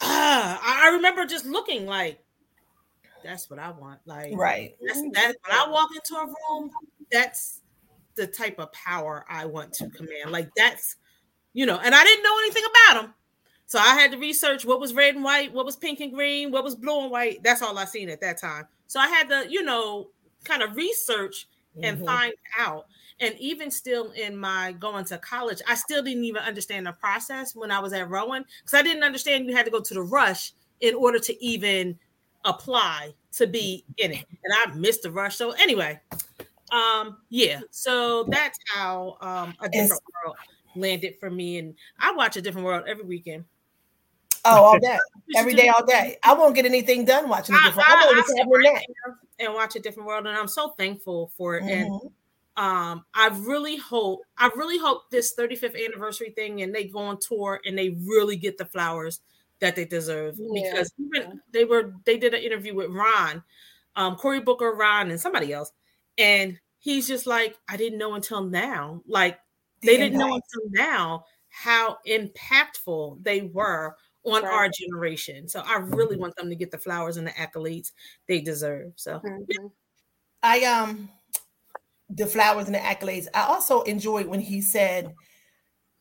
Uh, I remember just looking like that's what I want. Like, right. That's, that when I walk into a room, that's the type of power I want to command. Like, that's, you know, and I didn't know anything about them. So I had to research what was red and white, what was pink and green, what was blue and white. That's all I seen at that time. So I had to, you know, kind of research and mm-hmm. find out. And even still in my going to college, I still didn't even understand the process when I was at Rowan because I didn't understand you had to go to the rush in order to even apply to be in it. And I missed the rush. So anyway, um, yeah. So that's how um a different it's, world landed for me. And I watch a different world every weekend. Oh, all day, every day, all day. I won't get anything done watching a different. I, I, I, right and watch a different world, and I'm so thankful for it. Mm-hmm. And um, I really hope, I really hope this 35th anniversary thing, and they go on tour and they really get the flowers that they deserve yeah. because even they were they did an interview with Ron, um, Cory Booker, Ron, and somebody else, and he's just like, I didn't know until now. Like they didn't know until now how impactful they were on right. our generation. So I really want them to get the flowers and the accolades they deserve. So mm-hmm. I um the flowers and the accolades. I also enjoyed when he said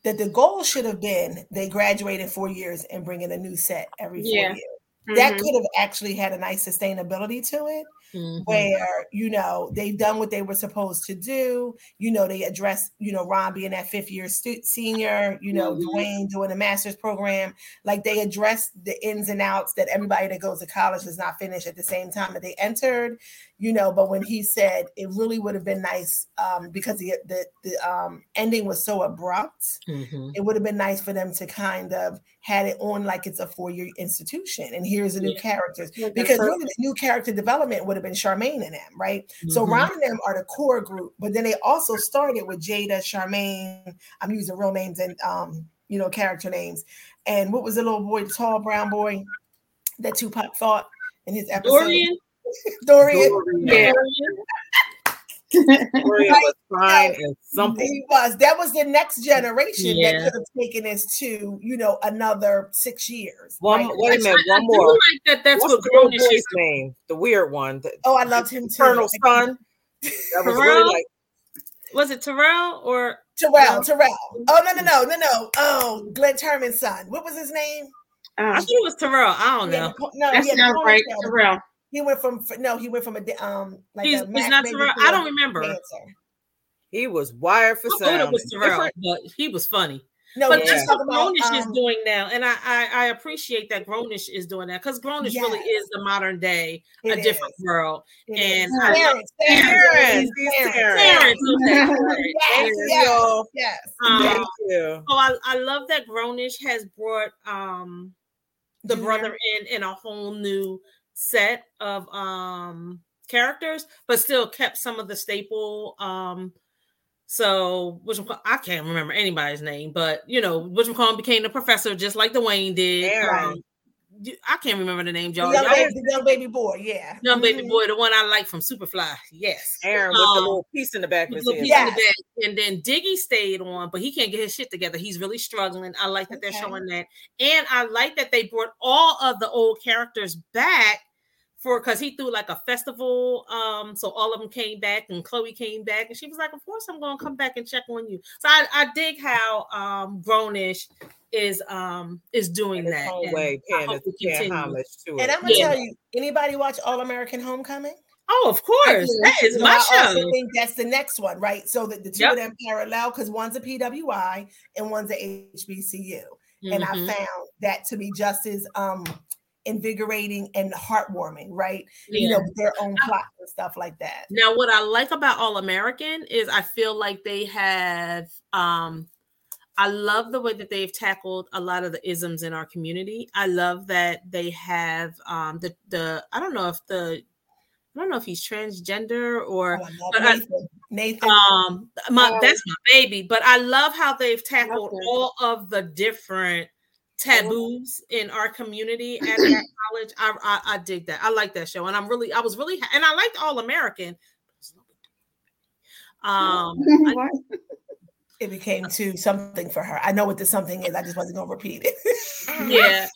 that the goal should have been they graduate in four years and bring in a new set every four yeah. years. Mm-hmm. That could have actually had a nice sustainability to it mm-hmm. where you know they've done what they were supposed to do you know they address you know ron being that fifth year stu- senior you know mm-hmm. dwayne doing a master's program like they address the ins and outs that everybody that goes to college does not finish at the same time that they entered you know but when he said it really would have been nice um, because the the, the um, ending was so abrupt mm-hmm. it would have been nice for them to kind of had it on like it's a four-year institution and here's the new Yeah. characters. Because really the new character development would have been Charmaine and them, right? So Mhm. Ron and them are the core group, but then they also started with Jada, Charmaine. I'm using real names and um, you know, character names. And what was the little boy, the tall brown boy that Tupac fought in his episode? Dorian. Dorian. Yeah, Dorian. Dorian was fine and simple. He was. That was the next generation Yeah. that could have taken us to, you know, another six years. One, right? wait a minute, I one do more. like that. That's What's what the little Grownish boy's is. name? The weird one. The Oh, I loved him too. Colonel Son. That was Terrell? really like Was it Terrell or Terrell, Terrell. Oh no, no, no, no, no. Oh, Glynn Turman's son. What was his name? I Um, thought it was Terrell. I don't Yeah, know. the po- no, that yeah, the sounds right, ponytail. Terrell. He went from no, he went from a um like He's, a he's Mac not Terrell. I don't remember. dancer. he was wired for I thought it sound. was Terrell, but he was funny. No, But we're yeah. that's what talking about, Grownish is um, doing now, and I, I I appreciate that Grownish is doing that because Grownish really is the modern day, it a different is, world. it and is. I love Terrence, Terrence, he's Terrence. Terrence. Parents, Yes, yes, you. Um, Thank you. So I, I love that Grownish has brought um the Junior. brother in in a whole new set of um characters, but still kept some of the staple um so which I can't remember anybody's name, but you know, which McCall became the professor just like Dwayne did. Aaron. Um, I can't remember the name, The y'all. young, Y'all- baby, the young baby boy, yeah. Young baby Mhm. boy, the one I like from Superfly. Yes. Aaron with the Um, little piece in the back of his little head. piece in the back. And then Diggy stayed on, but he can't get his shit together. He's really struggling. I like that they're showing that. And I like that they brought all of the old characters back for because he threw like a festival. Um, so all of them came back and Chloe came back and she was like, Of course, I'm gonna come back and check on you. So I, I dig how um Grownish is um is doing In his that. own and way, I paying, hope his, it paying continues. homage to And it. I'm gonna Yeah. tell you, anybody watch All American Homecoming? Oh, of course. That is So my I also show. think that's the next one, right? So that the two Yep. of them parallel because one's a PWI and one's a HBCU. And I Mhm. found that to be just as um invigorating and heartwarming, right? You know, with their own plots and stuff like that. Now, what I like about All American is I feel like they have. um I love the way that they've tackled a lot of the isms in our community. I love that they have um the the I don't know if the I don't know if he's transgender Oh, or love but I- Nathan. Nathan. um my Oh. that's my baby, but I love how they've tackled all of the different taboos in our community at that college. I, I I dig that. I like that show, and I'm really I was really and I liked All American. Um, I- it became to something for her. I know what the something is. I just wasn't gonna repeat it. yeah.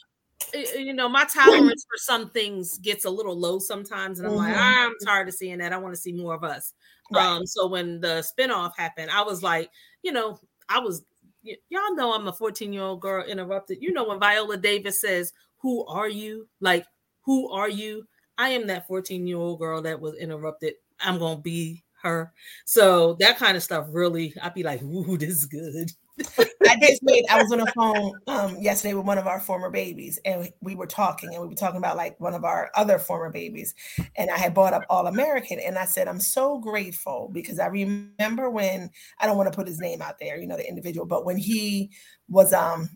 You know, my tolerance for some things gets a little low sometimes, and I'm like, Mhm. I'm tired of seeing that. I want to see more of us. Right. Um, so when the spinoff happened, I was like, you know, I was y- y'all know I'm a 14 year old girl interrupted. You know, when Viola Davis says, Who are you? Like, who are you? I am that 14 year old girl that was interrupted. I'm gonna be her. So that kind of stuff really, I'd be like, Ooh, this is good. I just made I was on the phone um yesterday with one of our former babies and we were talking and we were talking about like one of our other former babies and I had brought up All American and I said I'm so grateful because I remember when I don't want to put his name out there, you know, the individual, but when he was um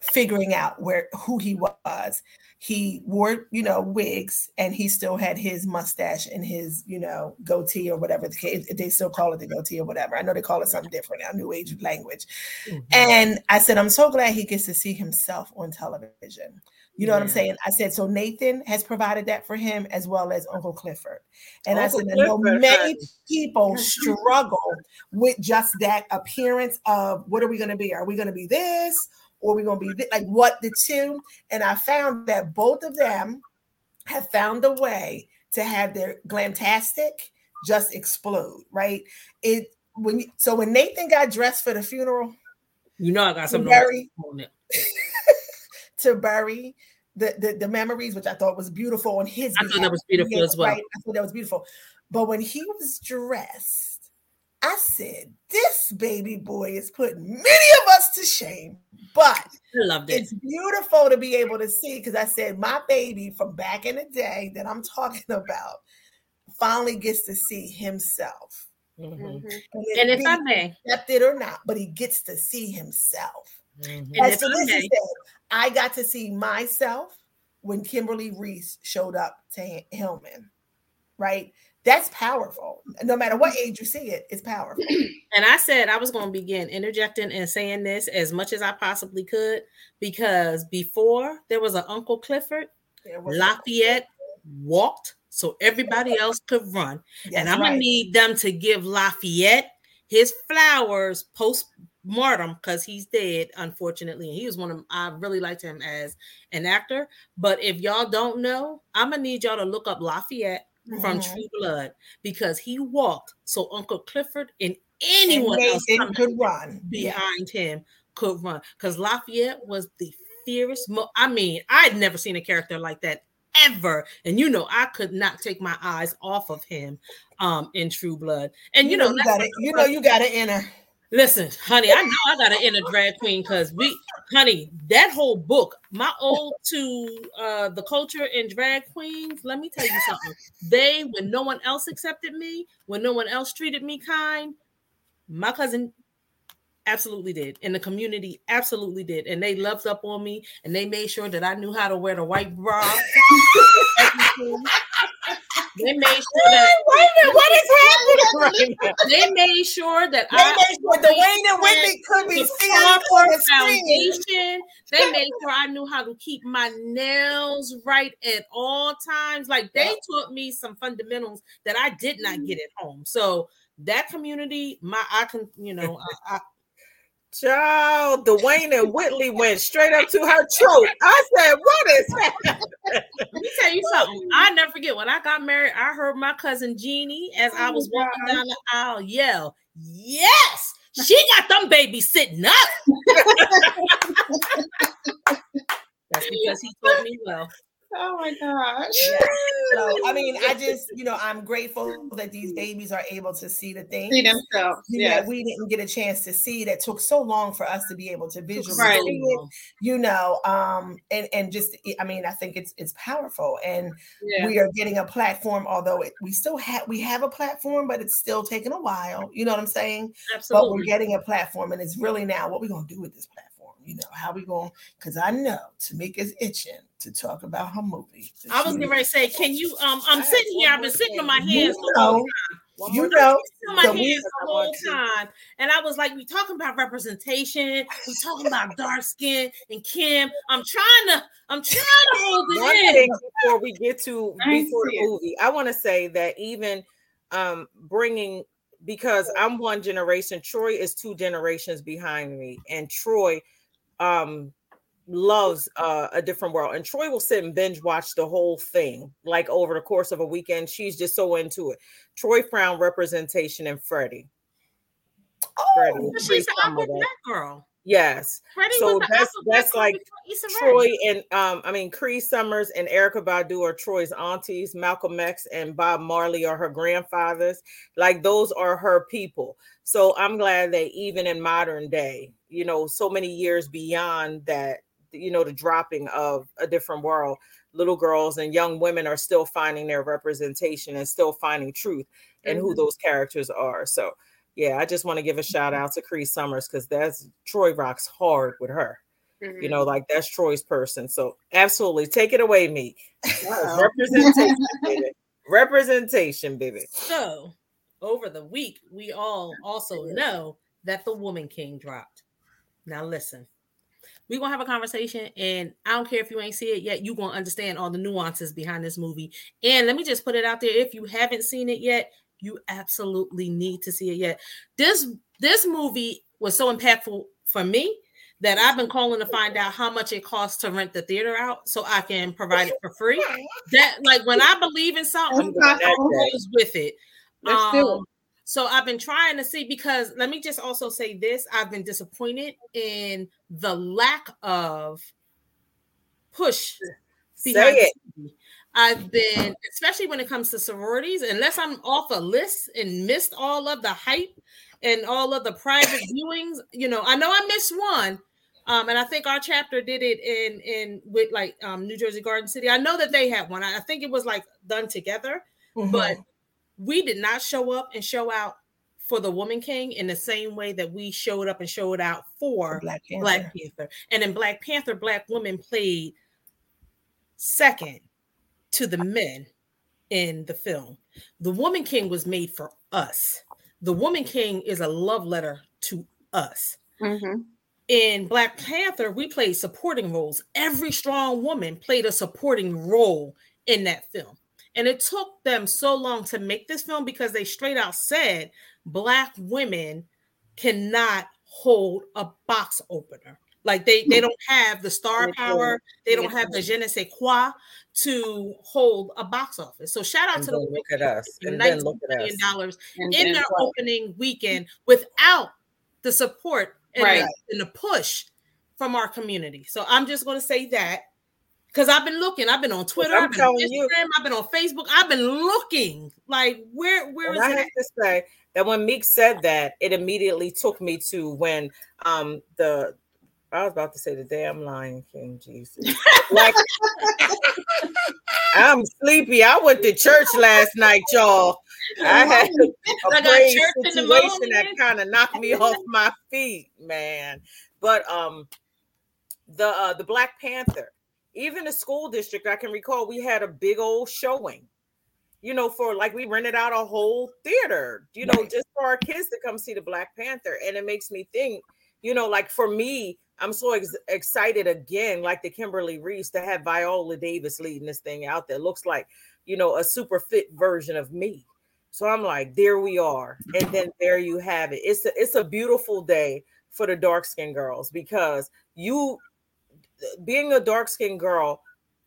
figuring out where who he was, he wore, you know, wigs and he still had his mustache and his, you know, goatee or whatever the case. They still call it the goatee or whatever. I know they call it something different now, new age language. Mm-hmm. And I said, I'm so glad he gets to see himself on television. You know what I'm saying? I said, so Nathan has provided that for him as well as Uncle Clifford. And Uncle I said, I know many people struggle with just that appearance of what are we going to be? Are we going to be this? Or are we going to be like what the two? And I found that both of them have found a way to have their glamtastic just explode, right? It when you, so when Nathan got dressed for the funeral, You know, I got some to bury the, the the memories, which I thought was beautiful on his. I thought that was beautiful as well. Right? I thought that was beautiful. But when he was dressed, I said, "This baby boy is putting many of us to shame." But I loved it. it's beautiful to be able to see because I said my baby from back in the day that I'm talking about finally gets to see himself. Mhm, Mhm. it And if I may, accepted or not, but he gets to see himself. mhm. And As if I Felicity may- said, I got to see myself when Kimberly Reese showed up to Hillman, right? That's powerful. No matter what age you see it, it's powerful. And I said I was going to begin interjecting and saying this as much as I possibly could because before there was an Uncle Clifford, Lafayette walked so everybody else could run. That's and I'm gonna need them to give Lafayette his flowers post mortem because he's dead, unfortunately. And he was one of I really liked him as an actor. But if y'all don't know, I'm gonna need y'all to look up Lafayette from Mhm. True Blood because he walked so Uncle Clifford and And anyone else could run. Yeah. behind him could run because Lafayette was the fiercest. Mo- I mean, I'd never seen a character like that ever, and you know, I could not take my eyes off of him um in True Blood. And you, know, you got not it. You know you got to enter. Listen, honey, I know I got an inner drag queen because we, honey, that whole book, my ode to uh the culture and drag queens. Let me tell you something. They, when no one else accepted me, when no one else treated me kind, my cousin absolutely did, and the community absolutely did, and they loved up on me, and they made sure that I knew how to wear the white bra. they made sure that Wait a minute, what is happening right they made sure that They I made sure Dwayne and Whitley could be the seen on the foundation. They made sure I knew how to keep my nails right at all times. Like they Yeah. taught me some fundamentals that I did not get at home. So that community, my I can, you know, I, I, Child, Dwayne and Whitley went straight up to her throat. I said, "What is that?" let me tell you something. I never forget when I got married. I heard my cousin Jeannie as I Oh was walking down the aisle yell, "Yes, she got them babies sitting up." That's because he taught me well. Oh my gosh. So I mean, I just you know I'm grateful that these babies are able to see the things See themselves. you know, we didn't get a chance to see that took so long for us to be able to visually Right. it you know um and and just i mean i think it's it's powerful and Yeah. we are getting a platform although it, we still have we have a platform but it's still taking a while you know what i'm saying Absolutely. but we're getting a platform and it's really now what we're going to do with this platform you know how we going because i know tamika's itching to talk about her movie I was going to say, can you? Um, I'm I sitting here. I've been more sitting on thing. my You hands the whole know, time. One you know on my So hands the whole time, and I was like, "We talking about representation. We talking about dark skin and Kim. I'm trying to, I'm trying to hold One it in. thing before we get to before the movie, I want to say that even um bringing because I'm one generation, Troy is two generations behind me, and Troy um loves uh, a different world and troy will sit and binge watch the whole thing like over the course of a weekend she's just so into it troy found representation in freddie Freddie. oh, Free She's an that. girl. Yes Freddie So that's- that's like before Issa Rae. Troy and um, I mean Cree Summers and Erykah Badu are Troy's aunties. Malcolm X and Bob Marley are her grandfathers. Like those are her people. So I'm glad that even in modern day, you know, so many years beyond that, you know, the dropping of a different world, little girls and young women are still finding their representation and still finding truth in who Mhm. those characters are. So yeah, I just want to give a shout mm-hmm. out to Cree Summers because that's Troy rocks hard with her you mm-hmm. know, like that's Troy's person. So absolutely take it away, me. Representation, baby. Representation, baby. So over the week, we all also know that the Woman King dropped. Now listen, we're gonna have a conversation, and I don't care if you ain't see it yet, you're gonna understand all the nuances behind this movie. And let me just put it out there: if you haven't seen it yet, you absolutely need to see it yet. This this movie was so impactful for me that I've been calling to find out how much it costs to rent the theater out so I can provide it for free. That like when I believe in something, That's I possible. goes with it. Let's do it. Um, so I've been trying to see because let me just also say this: I've been disappointed in the lack of push Say behind it. the movie. I've been, especially when it comes to sororities, unless I'm off a list and missed all of the hype and all of the private viewings. You know, I know I missed one. Um, and I think our chapter did it in in with like um, New Jersey Garden City. I know that they had one. I think it was like done together, Mhm. but we did not show up and show out for the Woman King in the same way that we showed up and showed out for Black Panther. Black Panther. And in Black Panther, Black women played Second, to the men in the film, the Woman King was made for us. The Woman King is a love letter to us. Mm-hmm. In Black Panther, we played supporting roles. Every strong woman played a supporting role in that film. And it took them so long to make this film because they straight out said Black women cannot hold a box opener. Like they they don't have the star power, they don't have the je ne sais quoi to hold a box office. So shout out And to the look at us. And then look at us. dollars in their what? opening weekend without the support and, Right. the, and the push from our community. So I'm just going to say that because I've been looking. I've been on Twitter. I've been on telling you. Instagram. I've been on Facebook. I've been looking. Like where where is I it? have to say that when Meek said that, it immediately took me to when um the I was about to say the damn Lion King, Jesus. Like I'm sleepy. I went to church last night, y'all. I had a I praise church in the situation that kind of knocked me off my feet, man. But um the uh the Black Panther, even the school district, I can recall we had a big old showing you know, for like we rented out a whole theater, you know, just for our kids to come see the Black Panther. And it makes me think, you know, like for me, I'm so ex- excited again, like the Kimberly Reese, to have Viola Davis leading this thing out there. Looks like, you know, a super fit version of me. So I'm like, there we are. And then there you have it. It's a, it's a beautiful day for the dark skinned girls because you being a dark skinned girl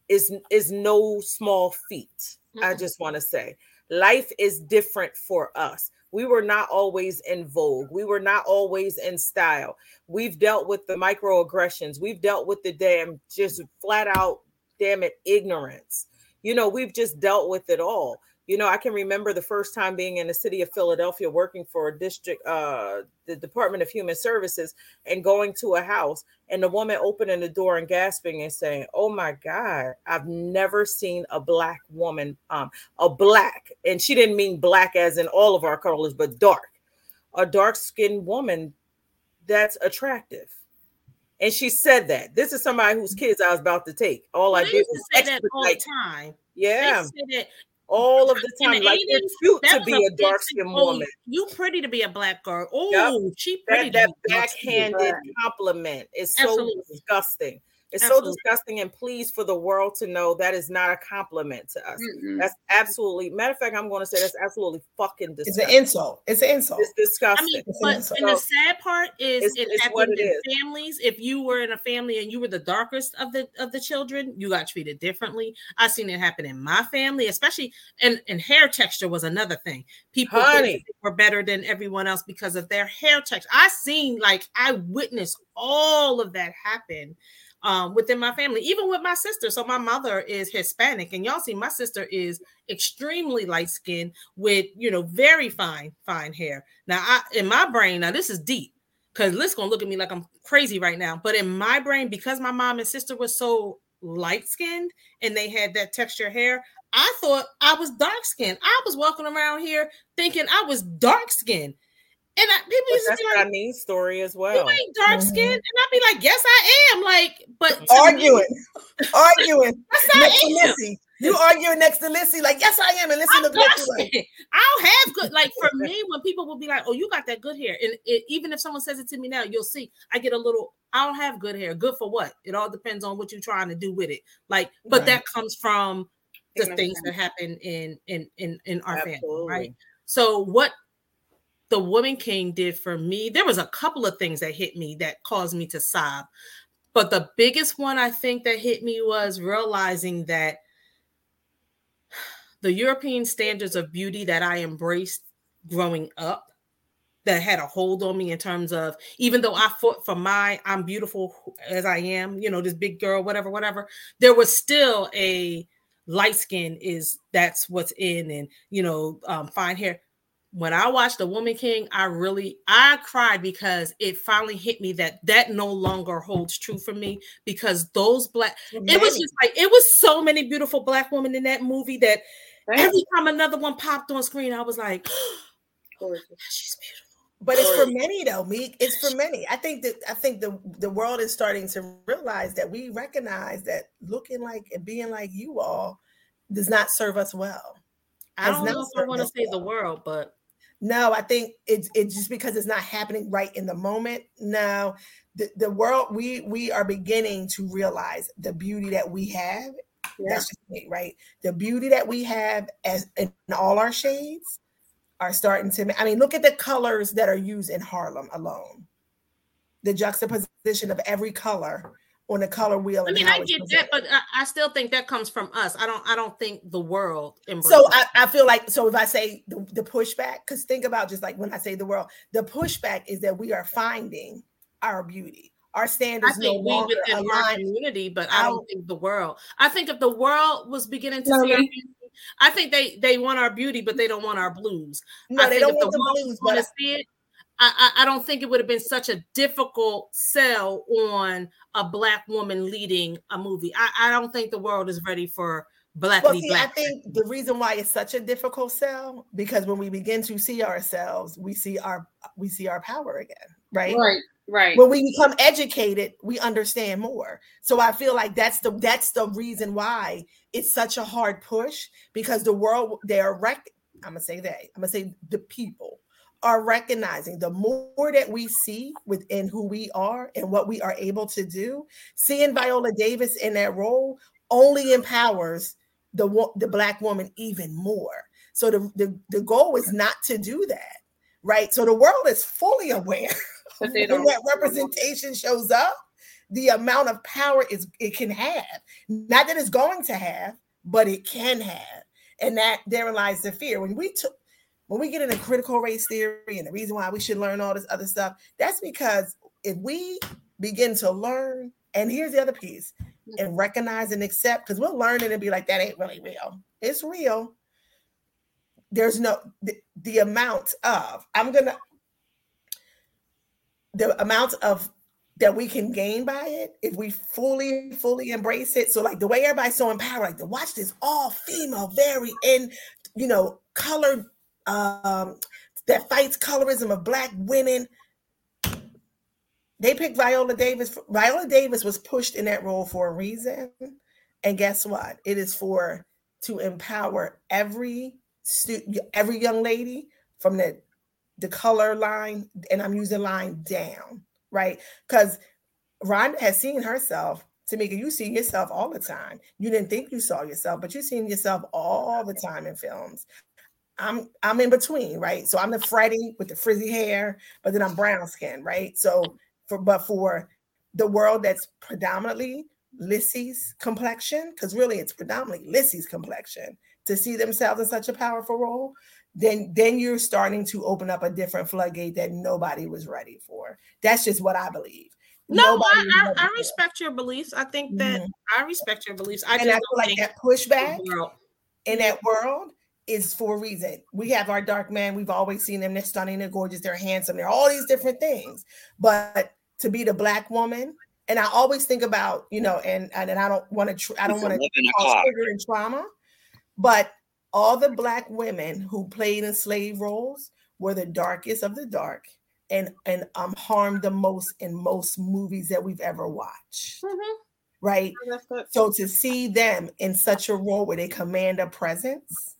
is is no small feat. I just want to say life is different for us. We were not always in vogue. We were not always in style. We've dealt with the microaggressions. We've dealt with the damn just flat out damn it ignorance. You know, we've just dealt with it all. You know, I can remember the first time being in the city of Philadelphia working for a district uh the Department of Human Services and going to a house and the woman opening the door and gasping and saying, "Oh my God, I've never seen a black woman, um, a black," and she didn't mean black as in all of our colors, but dark, a dark skinned woman that's attractive. And she said that. This is somebody whose kids I was about to take. All I did was say that all the time. Yeah, They said that all of the time. the Like they're cute to be a a dark thing. skinned Oh, woman. You pretty to be a black girl. Oh, she pretty that, to that backhanded compliment is so Absolutely. disgusting. It's Absolutely. so disgusting, and please, for the world to know that is not a compliment to us. Mm-mm. That's absolutely matter of fact. I'm going to say that's absolutely fucking disgusting. It's an insult. It's an insult. It's disgusting. I disgusting. mean, It's but an and the sad part is It's- it it's what happened it in is. families. If you were in a family and you were the darkest of the of the children, you got treated differently. I've seen it happen in my family, especially and and hair texture was another thing. People Honey. were better than everyone else because of their hair texture. I seen like I witnessed all of that happen um, within my family, even with my sister. So my mother is Hispanic, and y'all see my sister is extremely light skinned with you know very fine fine hair. Now, I in my brain, now this is deep because Liz gonna look at me like I'm crazy right now. But in my brain, because my mom and sister were so light skinned and they had that texture hair, I thought I was dark skinned. I was walking around here thinking I was dark skinned. And I, people But used to that's be like, my niece story as well. you ain't dark mm-hmm. skinned. And I'd be like, yes, I am. Like, but to me, arguing, arguing Yes, I next am. Lissy. You arguing next to Lissy, like, yes, I am. And Lissy I'm look dark at you like. I don't have good. Like for me, when people will be like, "Oh, you got that good hair," and it, even if someone says it to me now, you'll see I get a little. I don't have good hair. Good for what? It all depends on what you're trying to do with it. Like, but Right. that comes from the things that happen in in in in our family, right? So what the woman king did for me, there was a couple of things that hit me that caused me to sob. But the biggest one I think that hit me was realizing that the European standards of beauty that I embraced growing up that had a hold on me in terms of even though I fought for my I'm beautiful as I am, you know, this big girl, whatever, whatever, there was still a light skin is that's what's in and you know, um, fine hair. When I watched The Woman King, I really I cried because it finally hit me that that no longer holds true for me because those black it was just like it was so many beautiful black women in that movie that Right? every time another one popped on screen, I was like, Gorgeous. she's beautiful. But it's for many though, Meek. It's for many. I think that I think the the world is starting to realize that we recognize that looking like and being like you all does not serve us well. I don't know if I want to us say the world, but No, I think it's it's just because it's not happening right in the moment. No, the, the world we we are beginning to realize the beauty that we have. That's just me, right? The beauty that we have as in all our shades are starting to. I mean, look at the colors that are used in Harlem alone. The juxtaposition of every color on the color wheel. I mean, I get presented. that, but I, I still think that comes from us. I don't. I don't think the world. embraces So. I, I feel like so if I say the, the pushback, because think about just like when I say the world, the pushback is that we are finding our beauty. Our I standards no we longer within our align. community, but I don't think the world. I think if the world was beginning to No, see, our beauty, I think they they want our beauty, but they don't want our blues. No, I they think don't if want the world blues, want but to see it, I, I I don't think it would have been such a difficult sell on a black woman leading a movie. I, I don't think the world is ready for black. well, see, I black. think the reason why it's such a difficult sell because when we begin to see ourselves, we see our we see our power again, right? Right, right. when we become educated we understand more so i feel like that's the that's the reason why it's such a hard push because the world they're rec i'm gonna say that i'm gonna say the people are recognizing the more that we see within who we are and what we are able to do seeing viola davis in that role only empowers the the black woman even more so the, the the goal is not to do that right so the world is fully aware when that representation shows up, the amount of power is it can have. Not that it's going to have, but it can have. And that therein lies the fear. When we took when we get into critical race theory and the reason why we should learn all this other stuff, that's because if we begin to learn, and here's the other piece, mm-hmm. and recognize and accept, because we'll learn it and be like, that ain't really real. It's real. There's no the, the amount of, I'm gonna the amount of that we can gain by it if we fully fully embrace it so like the way everybody's so empowered like to watch this all female very in you know colored um that fights colorism of black women they picked viola davis viola davis was pushed in that role for a reason and guess what it is for to empower every stu- every young lady from the the color line, and I'm using line down, right? Because Rhonda has seen herself. Tamika, you see yourself all the time. You didn't think you saw yourself, but you've seen yourself all the time in films. I'm I'm in between, right? So I'm the Freddie with the frizzy hair, but then I'm brown skin, right? So for but for the world that's predominantly Lissy's complexion, because really it's predominantly Lissy's complexion, to see themselves in such a powerful role, then then you're starting to open up a different floodgate that nobody was ready for. That's just what I believe. No, I, I, I for respect your beliefs. I think that Mhm. I respect your beliefs. I and I feel like that pushback in that world is for a reason. We have our dark men. We've always seen them. They're stunning. They're gorgeous. They're handsome. They're all these different things. But to be the black woman, and I always think about you know, and and, and I don't want to. Tr- I don't want to 11 cause o'clock. trigger and trauma, but all the black women who played in slave roles were the darkest of the dark and and um harmed the most in most movies that we've ever watched Mhm. right so to see them in such a role where they command a presence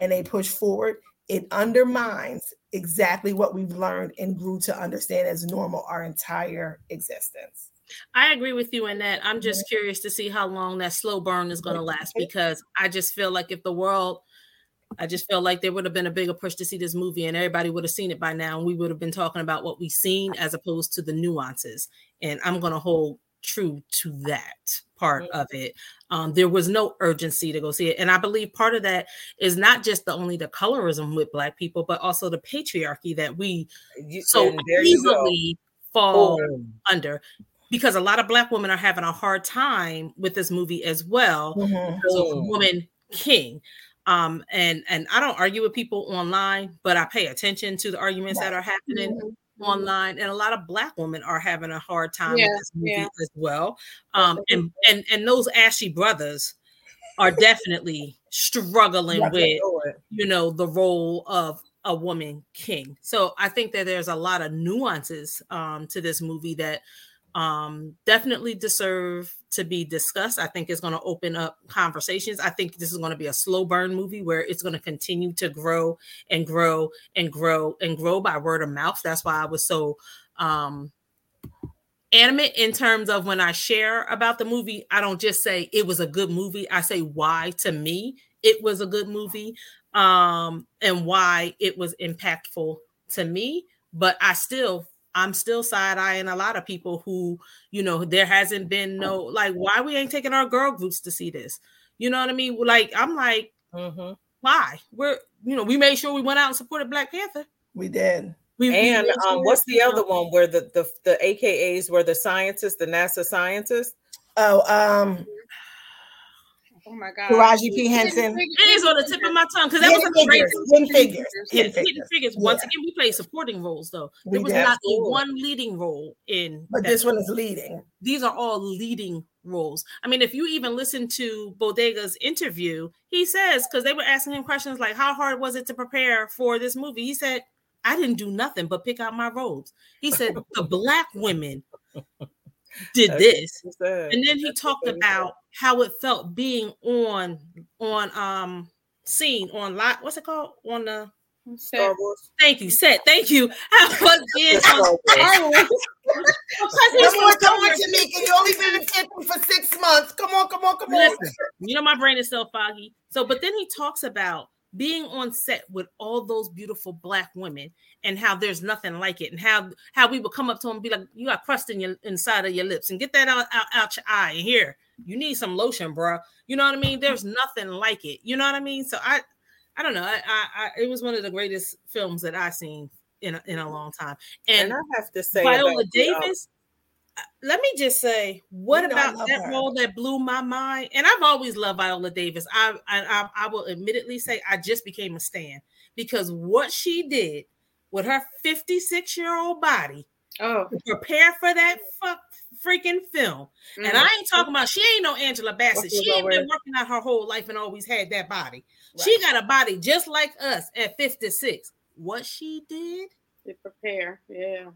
and they push forward it undermines exactly what we've learned and grew to understand as normal our entire existence I agree with you in that. I'm just curious to see how long that slow burn is going to last because I just feel like if the world, I just feel like there would have been a bigger push to see this movie and everybody would have seen it by now and we would have been talking about what we've seen as opposed to the nuances. And I'm going to hold true to that part of it. Um, there was no urgency to go see it. And I believe part of that is not just the only the colorism with black people, but also the patriarchy that we You- so and there you go. easily fall Boom. under because a lot of black women are having a hard time with this movie as well Mhm. because of Boom. woman king um and and i don't argue with people online but i pay attention to the arguments that are happening online and a lot of black women are having a hard time Yeah, with this movie yeah. as well um and and and those ashy brothers are definitely struggling with you know the role of a woman king. So I think that there's a lot of nuances um, to this movie that um, definitely deserve to be discussed. I think it's going to open up conversations. I think this is going to be a slow burn movie where it's going to continue to grow and grow and grow and grow by word of mouth. That's why I was so um, animate in terms of when I share about the movie. I don't just say it was a good movie. I say why to me it was a good movie um, and why it was impactful to me. But I still I'm still side eyeing a lot of people who, you know, there hasn't been no like why we ain't taking our girl groups to see this. You know what I mean? Like I'm like, mm-hmm. why? We're you know we made sure we went out and supported Black Panther. We did. We, and we um, what's the other one where the the the AKAs were the scientists, the NASA scientists? Oh, um, Oh my God. Taraji P. Henson. It is on the tip of my tongue because that was a great hidden figures. Hidden figures. figures. Once again, we play supporting roles though. There was not a one leading role in But this one is leading. These are all leading roles. I mean, if you even listen to Boyega's interview, he says, because they were asking him questions like, How hard was it to prepare for this movie? He said, I didn't do nothing but pick out my roles. He said, The black women did this. And then he talked about how it felt being on on um scene on lot what's it called on the Star Wars. Thank you, set. Thank you. How was being on because he's come on, come on, Tamika. You only been in Tampa for six months. Come on, come on, come on. Listen, you know my brain is so foggy. So, but then he talks about being on set with all those beautiful black women and how there's nothing like it and how how we would come up to them and be like you got crust in your inside of your lips and get that out, out, out your eye and here you need some lotion bro you know what i mean there's nothing like it you know what i mean so i i don't know i i, I it was one of the greatest films that I've seen in a, in a long time and, and i have to say viola davis uh, let me just say, what about that her. role that blew my mind? And I've always loved Viola Davis. I, I I will admittedly say I just became a stan because what she did with her 56 year old body oh. to prepare for that fuck freaking film. Mm-hmm. And I ain't talking about she ain't no Angela Bassett. She ain't been working out her whole life and always had that body. Right. She got a body just like us at 56. What she did to prepare, yeah.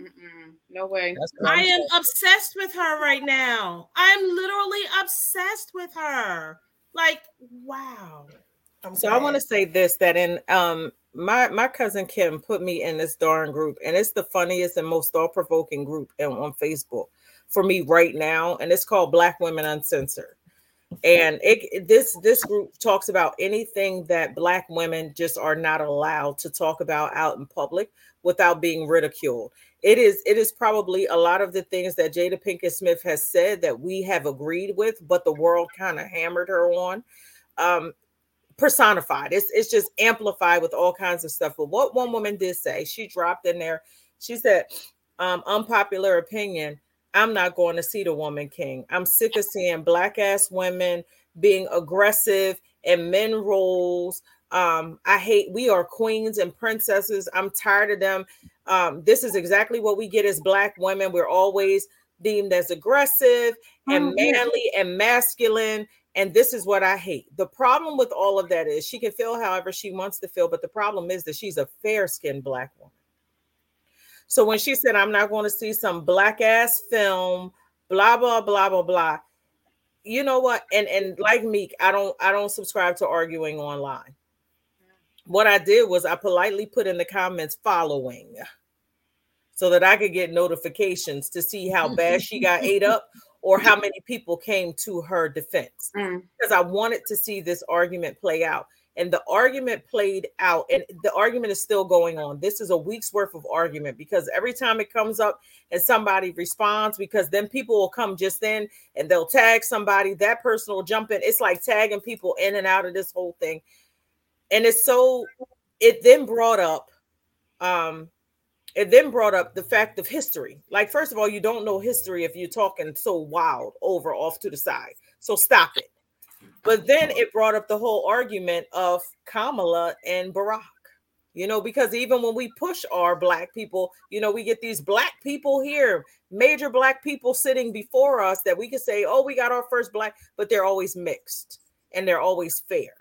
Mm-mm, no way. I am obsessed with her right now. I'm literally obsessed with her. Like, wow. So I want to say this that in um my my cousin Kim put me in this darn group, and it's the funniest and most thought-provoking group in, on Facebook for me right now, and it's called Black Women Uncensored. And it this this group talks about anything that black women just are not allowed to talk about out in public without being ridiculed it is it is probably a lot of the things that Jada Pinkett Smith has said that we have agreed with, but the world kind of hammered her on. Um, personified. It's it's just amplified with all kinds of stuff. But what one woman did say, she dropped in there, she said, um, unpopular opinion. I'm not going to see the woman king. I'm sick of seeing black ass women being aggressive in men roles. Um, I hate we are queens and princesses. I'm tired of them. Um, this is exactly what we get as black women. We're always deemed as aggressive and mm-hmm. manly and masculine. And this is what I hate. The problem with all of that is she can feel however she wants to feel, but the problem is that she's a fair skinned black woman. So when she said, I'm not going to see some black ass film, blah, blah, blah, blah, blah. You know what? And and like Meek, I don't I don't subscribe to arguing online. What I did was I politely put in the comments following so that I could get notifications to see how bad she got ate up or how many people came to her defense. Mm. Because I wanted to see this argument play out. And the argument played out, and the argument is still going on. This is a week's worth of argument because every time it comes up and somebody responds, because then people will come just in and they'll tag somebody, that person will jump in. It's like tagging people in and out of this whole thing. And it's so, it then brought up um it then brought up the fact of history. Like, first of all, you don't know history if you're talking so wild over off to the side. So stop it. But then it brought up the whole argument of Kamala and Barack. You know, because even when we push our black people, you know, we get these black people here, major black people sitting before us that we can say, oh, we got our first black, but they're always mixed and they're always fair.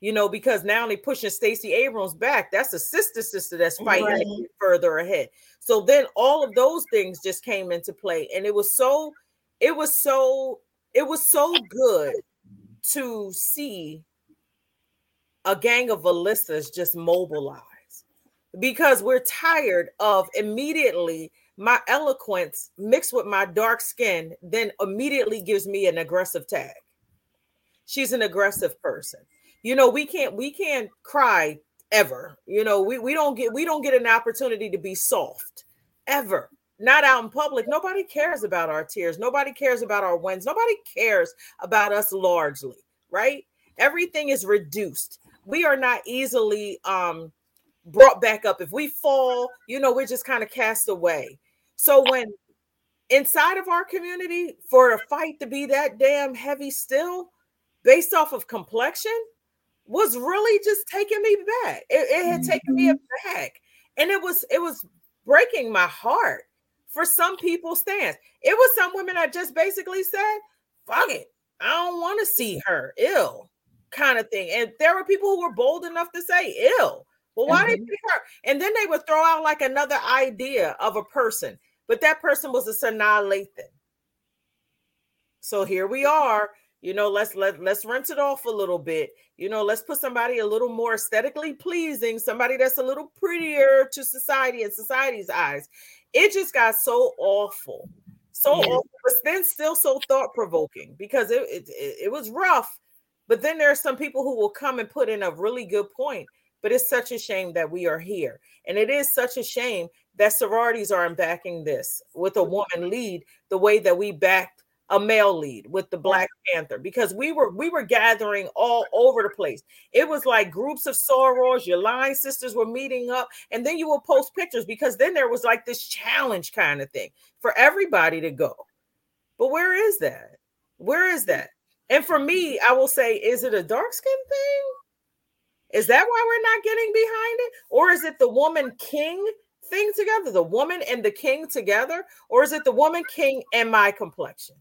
You know, because now they're pushing Stacey Abrams back. That's a sister sister that's fighting Right. further ahead. So then all of those things just came into play, and it was so, it was so, it was so good to see a gang of Alissas just mobilize because we're tired of immediately my eloquence mixed with my dark skin, then immediately gives me an aggressive tag. She's an aggressive person. You know, we can't we can't cry ever. You know, we, we don't get we don't get an opportunity to be soft ever. Not out in public. Nobody cares about our tears. Nobody cares about our wins. Nobody cares about us largely, right? Everything is reduced. We are not easily um brought back up. If we fall, you know, we're just kind of cast away. So when inside of our community, for a fight to be that damn heavy still, based off of complexion, was really just taking me back. It, it had taken me mm-hmm. aback, and it was it was breaking my heart for some people's stance. It was some women that just basically said, "Fuck it, I don't want to see her ill," kind of thing. And there were people who were bold enough to say, "Ill." Well, why did pick her? And then they would throw out like another idea of a person, but that person was a Sanaa Lathan. So here we are. You know, let's let let's rinse it off a little bit. You know, let's put somebody a little more aesthetically pleasing, somebody that's a little prettier to society and society's eyes. It just got so awful, so Yeah. awful, but then still so thought provoking because it, it it was rough. But then there are some people who will come and put in a really good point. But it's such a shame that we are here. And it is such a shame that sororities aren't backing this with a woman lead the way that we backed a male lead with the Black Panther because we were we were gathering all over the place. It was like groups of sorors, your line sisters were meeting up, and then you would post pictures because then there was like this challenge kind of thing for everybody to go. But where is that? Where is that? And for me, mm-hmm. I will say, is it a dark skin thing? Is that why we're not getting behind it? Or is it the woman king thing together, the woman and the king together? Or is it the woman king and my complexion?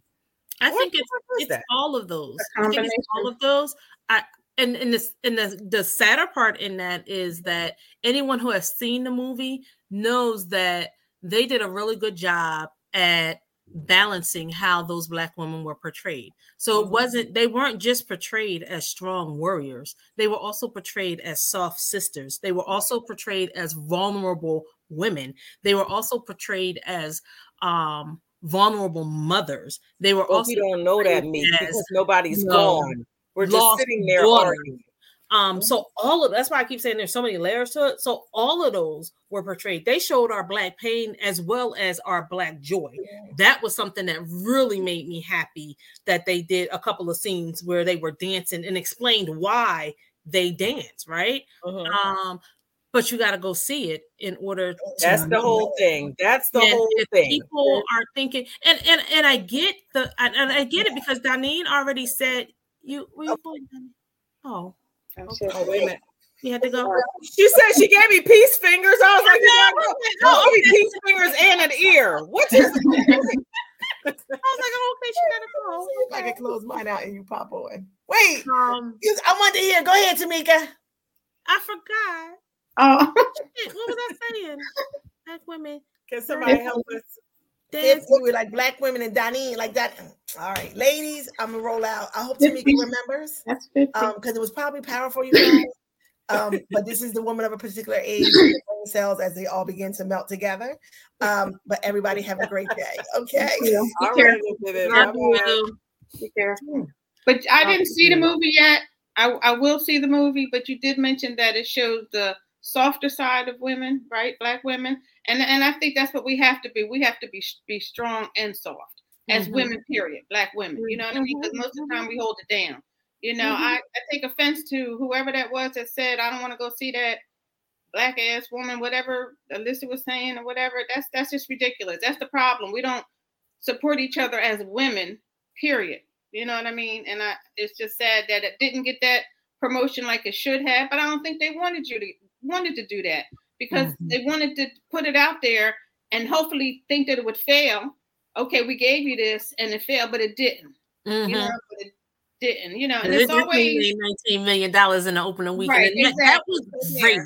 I What think it's it's all of those. I think it's all of those. I and and this and the the sadder part in that is that anyone who has seen the movie knows that they did a really good job at balancing how those black women were portrayed. So it Mhm. wasn't they weren't just portrayed as strong warriors. They were also portrayed as soft sisters. They were also portrayed as vulnerable women. They were also portrayed as um vulnerable mothers. They were Well, also we don't know that me because nobody's no, gone. We're just sitting there daughters. arguing. Um, so all of that's why I keep saying there's so many layers to it. So all of those were portrayed. They showed our black pain as well as our black joy. That was something that really made me happy that they did a couple of scenes where they were dancing and explained why they dance, right? Mhm. Um, but you got to go see it in order to That's the know. whole thing. That's the And whole if thing. People are thinking, and and and I get the, and, and I get it because Danine already said you. Were you going, Danine? Oh, Oh, wait a minute. you had to go. She said she gave me peace fingers. I was like, no, no, only peace fingers and an ear. What is I was like, oh, okay, she gotta go. If I can close mine out and you pop on. Wait, Um, I want to hear. Go ahead, Tamika. I forgot. Oh, What was I saying? Black women Can somebody help us? If dance. we were like black women and Donnie like that. All right, ladies, I'm gonna roll out. I hope Tamika remembers. that's 50. um because it was probably powerful you guys um but this is the woman of a particular age cells as they all begin to melt together um but everybody have a great day okay Yeah. All Be right, careful. Bye-bye. Be careful. But I didn't see the movie yet. I, I will see the movie, but you did mention that it shows the softer side of women, right? Black women, and and I think that's what we have to be. We have to be be strong and soft as Mhm. women. Period. Black women. You know what I mean? Because most of the time we hold it down. You know, I, I take offense to whoever that was that said I don't want to go see that black ass woman, whatever Alyssa was saying or whatever. That's that's just ridiculous. That's the problem. We don't support each other as women. Period. You know what I mean? And I, it's just sad that it didn't get that promotion like it should have. But I don't think they wanted you to wanted to do that because Mhm. they wanted to put it out there and hopefully think that it would fail. Okay, we gave you this and it failed, but it didn't. You Mhm. know, but it didn't. You know, and it's always nineteen million dollars in the opening weekend. Right, and that, exactly. was Yeah. great.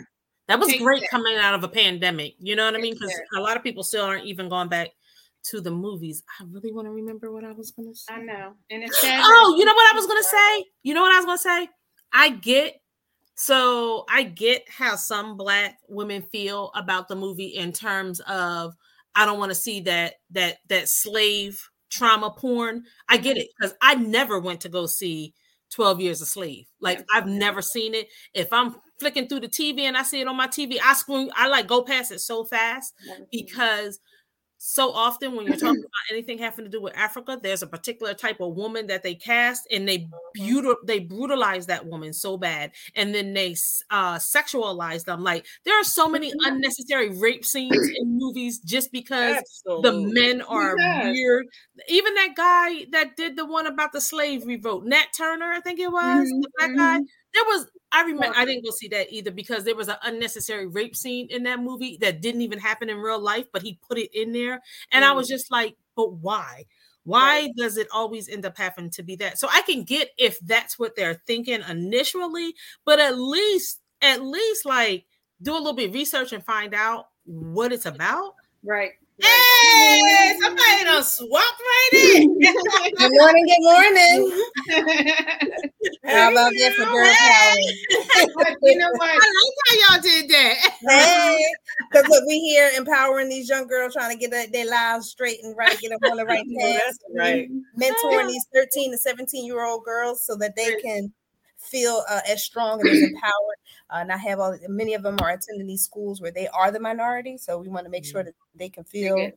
That was Take great that. coming out of a pandemic. You know what I mean? Because a lot of people still aren't even going back to the movies. I really want to remember what I was going to say. I know, and it's sad. Oh, you know what I was gonna say? You know what I was gonna say? I get so I get how some black women feel about the movie in terms of I don't want to see that that that slave trauma porn. I get it because I never went to go see 12 Years a Slave. Like I've never seen it. If I'm flicking through the TV and I see it on my TV, I scream, I like go past it so fast because so often when you're talking about anything having to do with Africa, there's a particular type of woman that they cast and they beautiful they brutalize that woman so bad and then they uh sexualize them. Like there are so many mm-hmm. unnecessary rape scenes in movies just because the men are Yes. weird. Even that guy that did the one about the slave revolt, Nat Turner, I think it was, the mm-hmm. black guy. Mm-hmm. There was I remember I didn't go see that either because there was an unnecessary rape scene in that movie that didn't even happen in real life, but he put it in there. And I mm. was just like, but why? Why does it always end up having to be that? So I can get if that's what they're thinking initially, but at least, at least like do a little bit of research and find out what it's about. right. Hey, somebody done swapped right in. Good morning, good morning. How about that for girl power? You know what? I like how y'all did that. Hey, because look, we here empowering these young girls, trying to get their, their lives straight and right, get them on the right path, right. mentoring these 13 to 17 year old girls so that they can feel uh, as strong and as empowered. Uh, and I have all many of them are attending these schools where they are the minority, so we want to make sure that they can feel Dig it. and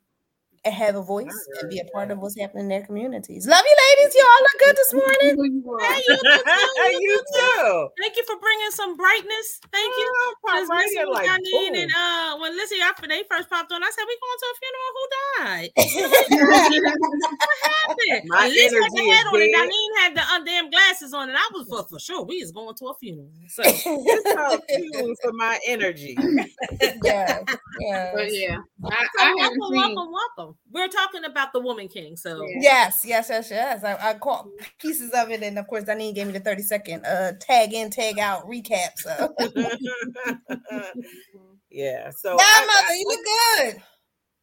have a voice and be a part of what's happening in their communities. Love you, ladies. Y'all look good this morning. Who you are. Hey, you look you you look good. too. Thank you for bringing some brightness. Thank you. Oh, pop Because right Lissy in was like, down there boom. and uh when Lissy after they first popped on, I said, We going to a funeral? Who died? what happened? My At least had the energy head is on it. dead. Darlene had the undamn glasses on, and I was for, for sure we is going to a funeral. So It's all fuel for my energy. yeah, yeah. But yeah, I, So I haven't welcome, seen. welcome, welcome. We're talking about the Woman King. So Yes, yes, yes, yes. I, I caught pieces of it, and of course, Danine gave me the 30 second uh tag in, tag out recap. So, yeah. So yeah, I- mother, I- you look good.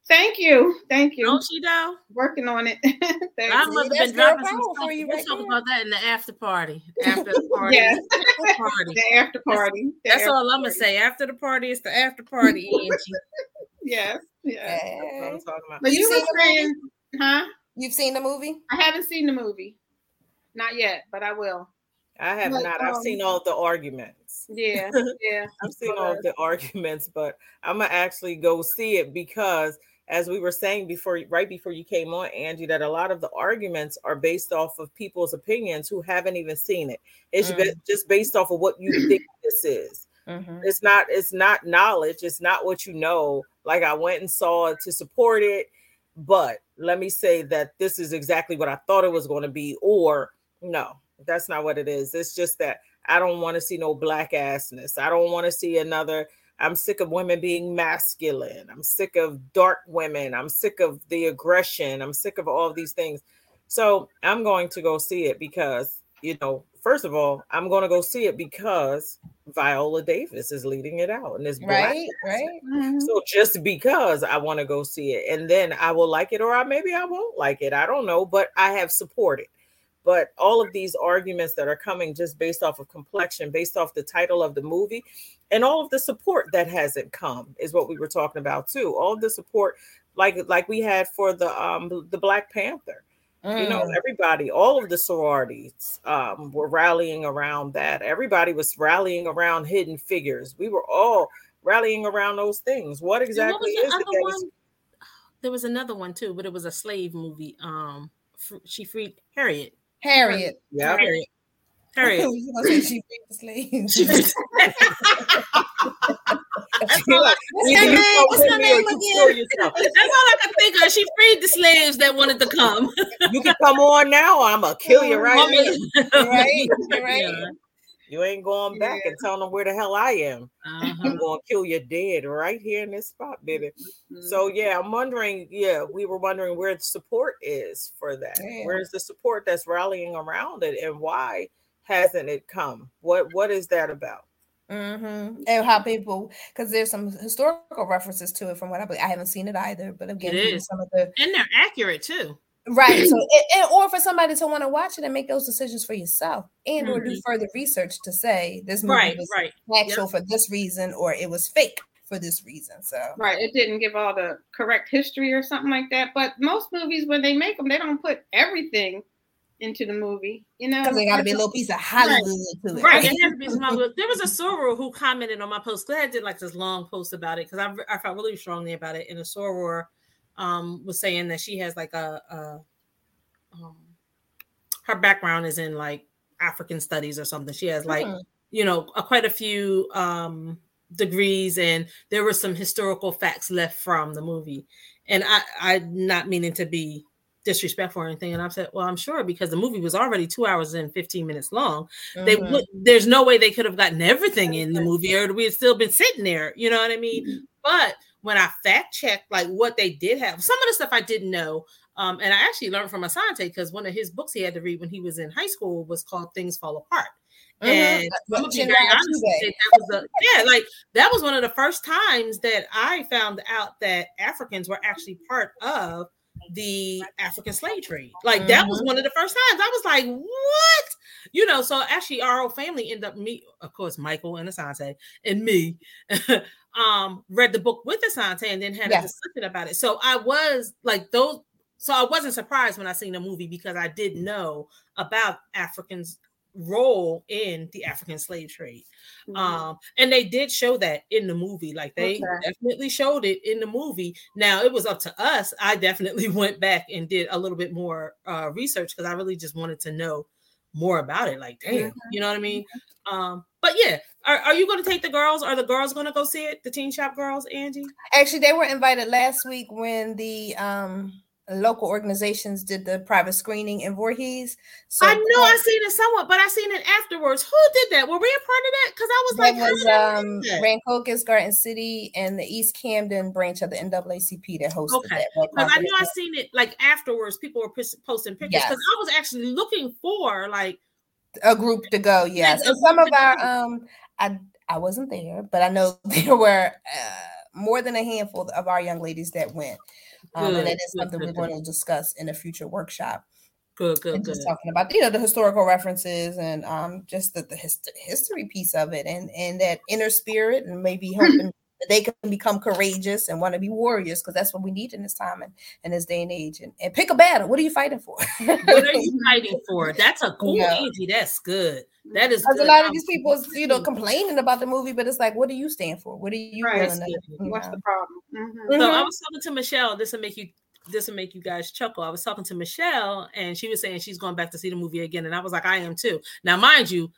Thank you, thank you. don't she though? Working on it. Thank I you. must have that's been dropping some stuff. for you We'll right talk there. about that in the after party. After the party. Yes. party. the after party. The That's after all I'm gonna say. After the party, it's the after party. Yes, yes. that's I'm talking about. But you, you were saying, huh? You've seen the movie? I haven't seen the movie. Not yet, but I will. I have But, not. I've um, seen all the arguments. Yeah, yeah. I've seen all the arguments, but I'm gonna actually go see it because, as we were saying before, right before you came on, Angie, that a lot of the arguments are based off of people's opinions who haven't even seen it. It's Mm. just based off of what you think this is. Mm-hmm. It's not. It's not knowledge. It's not what you know. Like I went and saw it to support it, but let me say that this is exactly what I thought it was going to be. Or no, that's not what it is. It's just that I don't want to see no black assness. I don't want to see another. I'm sick of women being masculine. I'm sick of dark women. I'm sick of the aggression. I'm sick of all of these things. So I'm going to go see it because, you know, first of all, I'm going to go see it because Viola Davis is leading it out and it's black. Right, right. Mhm. So just because I want to go see it, and then I will like it, or I maybe I won't like it. I don't know, but I have supported. But all of these arguments that are coming just based off of complexion, based off the title of the movie, and all of the support that hasn't come is what we were talking about too. All of the support, like like we had for the um the Black Panther. You know, Mm. everybody, all of the sororities um, were rallying around that. Everybody was rallying around hidden figures. We were all rallying around those things. What exactly what was is the it? other that is- one? There was another one too, but it was a slave movie. Um, she freed Harriet. Harriet. Yeah. Harriet. Harriet. You gonna say she freed the slaves. That's all, I, What's her name? What's her name again? that's all I could think of. She freed the slaves that wanted to come. You can come on now, or I'm gonna kill you right now. Right, right. Yeah. You ain't going back Yeah. and telling them where the hell I am. Uh-huh. I'm gonna kill you dead right here in this spot, baby. Mhm. So yeah, I'm wondering. Yeah, we were wondering where the support is for that. Yeah. Where's the support that's rallying around it, and why hasn't it come? What What is that about? Mm-hmm. And how people, because there's some historical references to it from what I believe. I haven't seen it either, but again, It these are is. some of the and they're accurate too. right. So, and, and- or for somebody to want to watch it and make those decisions for yourself, and or do Mhm. further research to say this movie Right, was right. actual for this reason, or it was fake for this reason. So, Right, it didn't give all the correct history or something like that. But most movies, when they make them, they don't put everything into the movie. You know, because they got to be a little piece of Hollywood to it, Right. It has to be some other- There was a soror who commented on my post. Glad I did like this long post about it because I, I felt really strongly about it. And a soror um, was saying that she has like a, a um, her background is in like African studies or something. She has like Hmm. you know a, quite a few um, degrees, and there were some historical facts left from the movie. And I, I'm not meaning to be disrespectful or anything. And I said, well, I'm sure because the movie was already two hours and 15 minutes long they Mhm. would there's no way they could have gotten everything in the movie or we had still been sitting there you know what i mean but when i fact checked like what they did have some of the stuff i didn't know um, and i actually learned from asante because one of his books he had to read when he was in high school was called things fall apart Mhm. and I'm gonna be very honest with Achebe. that was the yeah, like that was one of the first times that I found out that Africans were actually part of the African slave trade. Like that was Mhm. one of the first times. I was like, what? You know, so actually our whole family ended up me, of course, Michael and Asante and me um read the book with Asante and then had Yes. a discussion about it. So I was like those so I wasn't surprised when I seen the movie because I did know about Africans role in the African slave trade. Mhm. Um, and they did show that in the movie, like they Okay. definitely showed it in the movie. Now it was up to us. I definitely went back and did a little bit more uh research because I really just wanted to know more about it. Like, damn, you know what I mean? Um, but yeah, are, are you going to take the girls? Are the girls going to go see it? The Teen Shop girls, Angie? Actually, they were invited last week when the um local organizations did the private screening in Voorhees. So I know I seen it somewhat, but I seen it afterwards. Who did that? Were we a part of that? Because I was like, was did I miss um? Rancocas, Garden City, and the East Camden branch of the NAACP that hosted Okay. that. Because I know I seen it like afterwards. People were posting pictures because Yes. I was actually looking for like a group to go yes Yes, a and some of our um i i wasn't there but i know there were uh, more than a handful of our young ladies that went um, and that is something good, we're going to discuss in a future workshop good, good, and good. just talking about you know the historical references and um just the, the hist- history piece of it and and that inner spirit and maybe hoping that they can become courageous and want to be warriors because that's what we need in this time and in this day and age and, and pick a battle what are you fighting for What are you fighting for? That's a cool Yeah. Angie. That's good. That is Because a lot of these people, is, you know, complaining about the movie, but it's like, what do you stand for? What are you Right. willing to? you What's know? the problem? Mhm. So Mhm. I was talking to Michelle. This will make you this will make you guys chuckle. I was talking to Michelle and she was saying she's going back to see the movie again. And I was like, I am too. Now, mind you,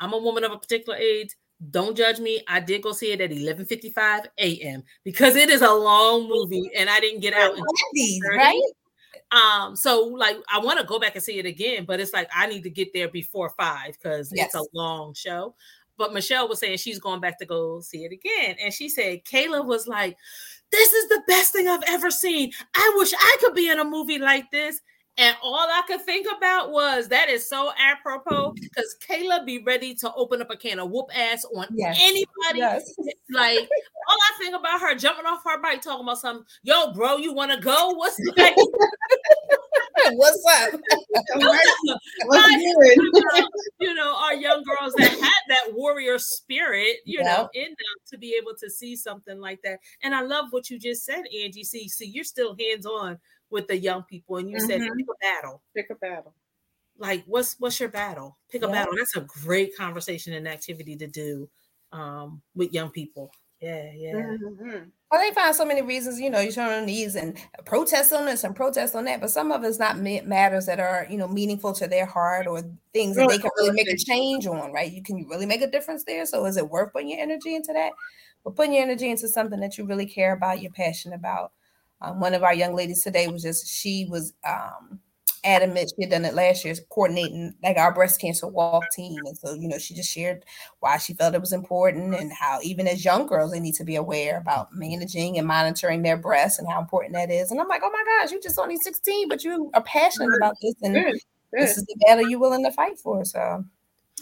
I'm a woman of a particular age. Don't judge me. I did go see it at 11:55 a.m. because it is a long movie and I didn't get out until Wendy's, 30. right? Um, so like I want to go back and see it again, but it's like I need to get there before five because it's a long show. But Michelle was saying she's going back to go see it again, and she said Kayla was like, "This is the best thing I've ever seen. I wish I could be in a movie like this." And all I could think about was that is so apropos because Kayla be ready to open up a can of whoop ass on Yes. anybody Yes. like all I think about her jumping off her bike, talking about something. Yo, bro, you want to go? What's like? What's up? What's you, know, you know, our young girls that had that warrior spirit, you know, in them to be able to see something like that. And I love what you just said, Angie. See, see, you're still hands on with the young people, and you said Mhm. pick a battle. Pick a battle. Like, what's what's your battle? Pick a battle. That's a great conversation and activity to do um, with young people. Yeah, yeah. Mhm. Well, they find so many reasons, you know, you turn on these and protest on this and protest on that, but some of it's not matters that are, you know, meaningful to their heart or things that they can really make a change on, right? You can really make a difference there. So is it worth putting your energy into that? But putting your energy into something that you really care about, you're passionate about. Um, one of our young ladies today was just she was um, adamant she had done it last year, coordinating like our breast cancer walk team. And so, you know, she just shared why she felt it was important and how even as young girls, they need to be aware about managing and monitoring their breasts and how important that is. And I'm like, oh my gosh, you're just only 16, but you are passionate about this and this is the battle you're willing to fight for. So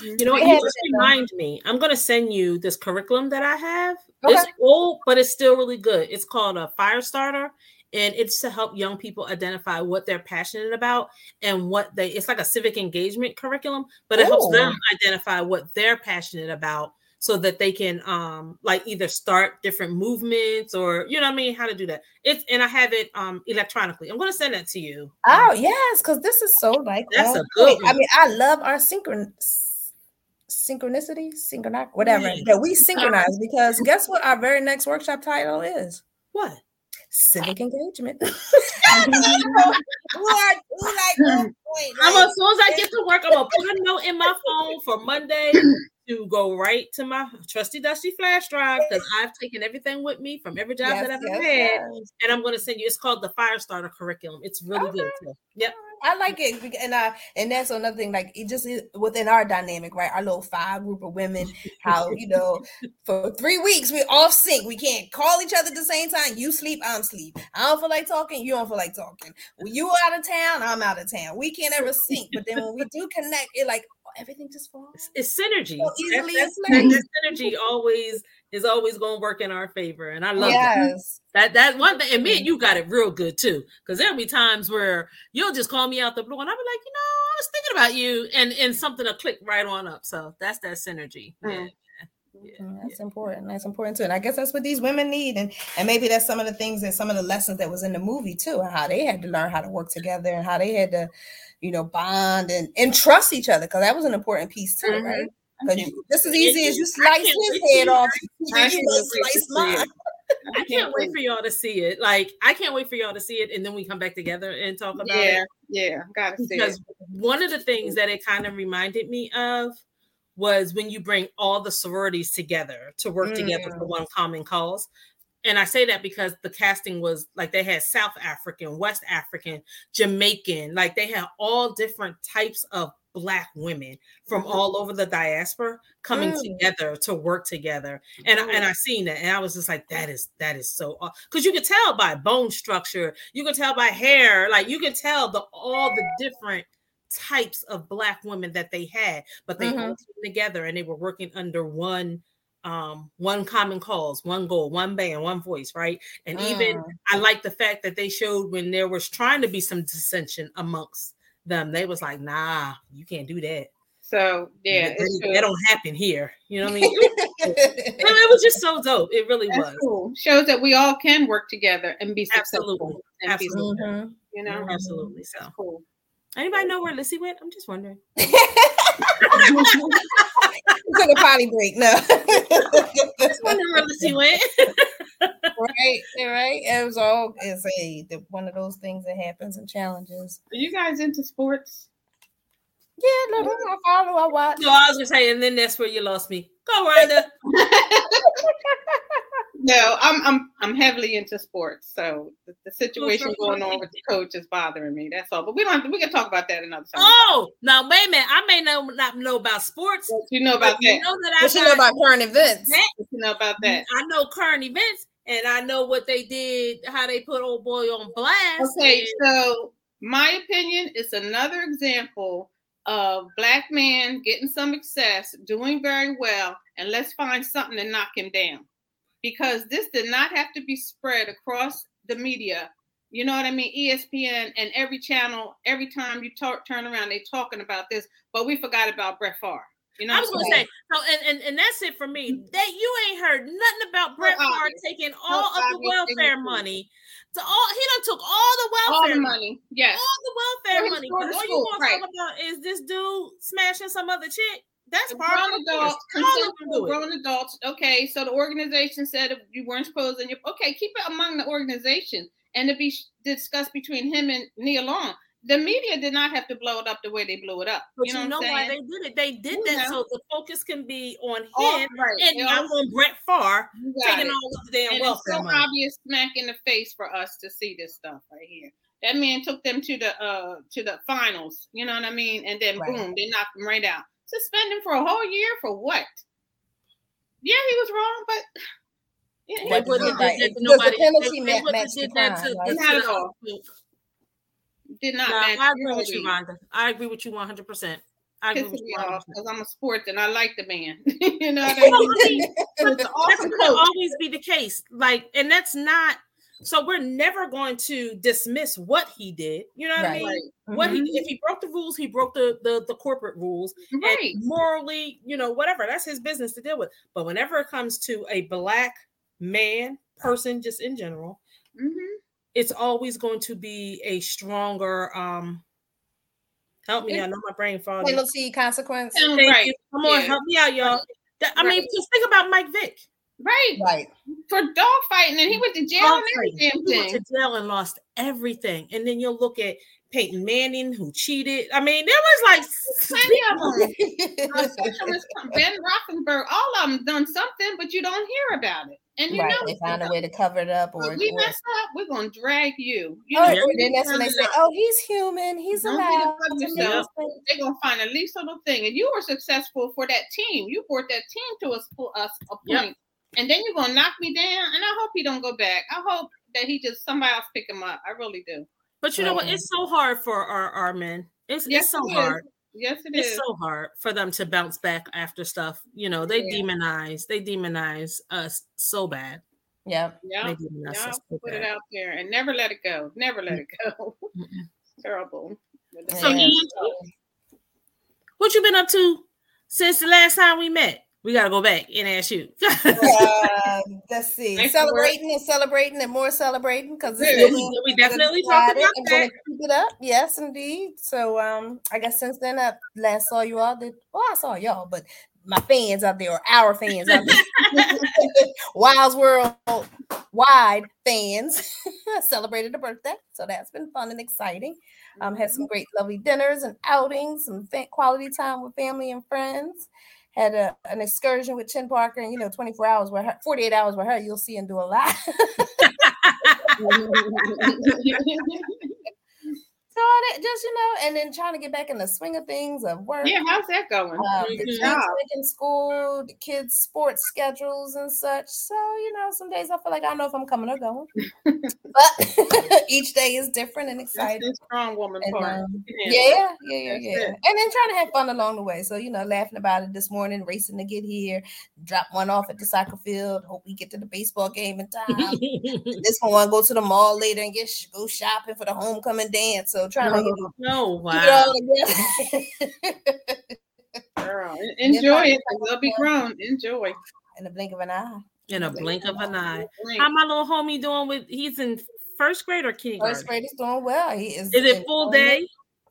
You know what? You just remind me. I'm gonna send you this curriculum that I have. Okay. It's old, but it's still really good. It's called a Fire Starter, and it's to help young people identify what they're passionate about and what they. It's like a civic engagement curriculum, but it helps them identify what they're passionate about, so that they can um like either start different movements or you know what I mean how to do that. It's and I have it um electronically. I'm gonna send that to you. Oh yes, because this is so like That's a good point. I mean, I love our synchron synchronicity, synchronic, whatever that we synchronize because guess what? Our very next workshop title is What? civic engagement. Who are who like? I'm as soon as I get to work, I'm gonna put a note in my phone for Monday to go right to my trusty dusty flash drive because I've taken everything with me from every job Yes, that I've yes, ever had, yes. and I'm gonna send you. It's called the Fire Starter curriculum. It's really good. Too. Yep. I like it, and I and that's another thing. Like it just is within our dynamic, right? Our little five group of women. How you know, for three weeks we're off sync. We can't call each other at the same time. You sleep, I'm sleep. I don't feel like talking. You don't feel like talking. When you out of town, I'm out of town. We can't ever sync. But then when we do connect, it like everything just falls. It's, it's synergy. So That- easily that's- that synergy always is always going to work in our favor, and I love that. Yes. That that one thing, and me and you got it real good too. Because there'll be times where you'll just call me out the blue, and I'll be like, you know, I was thinking about you, and and something will click right on up. So that's that synergy. Yeah. Yeah. Mm, That's important. That's important too. And I guess that's what these women need. And and maybe that's some of the things that some of the lessons that was in the movie too, and how they had to learn how to work together and how they had to, you know, bond and, and trust each other. Cause that was an important piece too, Mhm. right? Because just as easy as you slice can't his wait to head see off, I you can't wait slice mine. I can't wait for y'all to see it. Like I can't wait for y'all to see it, and then we come back together and talk about it. Yeah, it. yeah, gotta see it. Because one of the things that it kind of reminded me of was when you bring all the sororities together to work together for mm. one common cause. And I say that because the casting was like they had South African, West African, Jamaican, like they had all different types of black women from all over the diaspora coming Mm. together to work together. And I, and I seen that and I was just like that is that is so cuz you can tell by bone structure, you can tell by hair, like you can tell the all the different types of black women that they had, but they all Mhm. came together and they were working under one um one common cause one goal one band one voice right and even Mm. i like the fact that they showed when there was trying to be some dissension amongst them they was like nah you can't do that So yeah, that, it's that don't happen here you know what i mean it, it was just so dope it really That's was cool. Shows that we all can work together and be successful. Absolutely. And be Absolutely. successful, Mhm. you know, absolutely so That's cool. Anybody know where lissy went i'm just wondering Took a potty break. No. just wondering where lissy went right, right. It was all it's a one of those things that happens and challenges. Are you guys into sports? Yeah, little I follow, I watch. no i was gonna say and then that's where you lost me go Rhonda. No, I'm I'm I'm heavily into sports. So the, the situation What's going on with the coach is bothering me. That's all. But we don't. We can talk about that another time. Oh, now wait a minute. I may know not know about sports. you know but about you that. know that I But you know about current events. that. You know about that. I know current events, and I know what they did, how they put old boy on blast. Okay, and- so my opinion is another example of black man getting some success, doing very well, and let's find something to knock him down. Because this did not have to be spread across the media. You know what I mean? ESPN and every channel, every time you talk, turn around, they talking about this, but we forgot about Brett Favre. You know, I was gonna say, so and, and and that's it for me. Mm-hmm. That you ain't heard nothing about Brett Favre obvious. taking all of the welfare money to all. He done took all the welfare all the money. money. Yes. All the welfare money. all you want to right. talk about is this dude smashing some other chick. That's part of grown the adults. All of them consensual grown adults. Okay, so the organization said you weren't supposed, and you okay, keep it among the organization and to be discussed between him and Nia Long. The media did not have to blow it up the way they blew it up. But you you know, know, what I'm why they did it? They did You that know. so the focus can be on him All- right, and it not all- on Brett Favre you got taking it. all of the damn and it's so money. obvious smack in the face for us to see this stuff right here. That man took them to the uh to the finals. You know what I mean? And then Right. boom, they knocked him right out. Suspend him for a whole year for what? Yeah, he was wrong, but yeah, he was did wrong. right. did Does the penalty they- ma- wouldn't match have the did that to- right? Not at all. did not No, match. I agree with you. Rhonda. I agree with you 100. percent I agree with you because I'm a sport and I like the man. you know what I Well, I mean? mean, He was but an that's going to always be the case. Like, and that's not. So we're never going to dismiss what he did. You know what I Right. mean? Right. What he Mhm. if he broke the rules, he broke the the, the corporate rules. Right. And morally, you know, whatever. That's his business to deal with. But whenever it comes to a black man, person, just in general, Mhm. it's always going to be a stronger um help me. I know my brain foggy. Penalty consequence. Sound Thank right. you. Come on, Yeah. help me out, y'all. I mean, Right. just think about Mike Vick. Right. Right. For dog fighting, and he went to jail Dog and every fighting. damn He went to jail and lost everything. And then you'll look at Peyton Manning, who cheated. I mean, there was like Plenty of them. Uh, Ben Roethlisberger, all of them done something, but you don't hear about it. And you right. know, They it's found a way to cover it up or, if we or mess up, we're gonna drag you. You Oh, know, then that's when they say, "Oh, he's human. He's Don't allowed up to make yourself. they're gonna find the least little thing, and you were successful for that team. You brought that team to a, sp- a, a point, Yep. And then you're gonna knock me down. And I hope he don't go back. I hope that he just somebody else pick him up. I really do. But you know what? It's so hard for our, our men. It's, Yes, it's so it is. hard. Yes, it It's is. so hard for them to bounce back after stuff. You know, they Yeah. demonize, they demonize us so bad. Yeah. yeah, They demonize so put it out there and never let it go. Never let it go. Terrible. So, Yeah. What you been up to since the last time we met? We gotta go back and ask you. Uh, let's see. Thanks Celebrating and celebrating and more celebrating because Yeah, we- we definitely talked about I'm that. keep it up. Yes, indeed. So um, I guess since then I last saw you all. Did well, I saw y'all, but my fans out there or our fans out there, Wild's World wide fans celebrated a birthday. So that's been fun and exciting. Um, had some great, lovely dinners and outings, some quality time with family and friends. Had a, an excursion with Chin Parker, and you know, 24 hours with her, 48 hours with her, you'll see and do a lot. So all that, just you know, and then trying to get back in the swing of things of work. yeah, how's that going? Um, the kids in school, the kids' sports schedules and such. So you know, some days I feel like I don't know if I'm coming or going, but each day is different and exciting. strong woman And, part. um, Yeah. yeah, yeah, yeah, yeah. And then trying to have fun along the way. So, you know, laughing about it this morning, racing to get here, drop one off at the soccer field, hope we get to the baseball game in time. this one to go to the mall later and get go shopping for the homecoming dance. So trying to oh keep wow. it all together Girl, en- enjoy it. 'cause They'll be grown. Enjoy. in the blink of an eye. In a blink of an eye. How my little homie doing with he's in first grade or kindergarten? First grade is doing well. He is. Is it full day?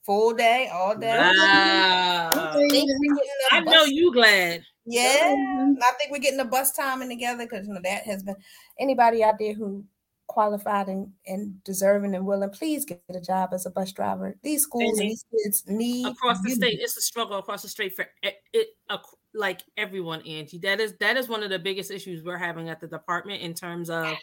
Full day, all day. Wow. I think we're getting a I know you glad. Yeah. I think we're getting the bus timing together because you know that has been anybody out there who qualified and, and deserving and willing, please get a job as a bus driver. These schools and these kids need across the you. state. It's a struggle across the state for it, it like everyone, Angie. That is that is one of the biggest issues we're having at the department in terms of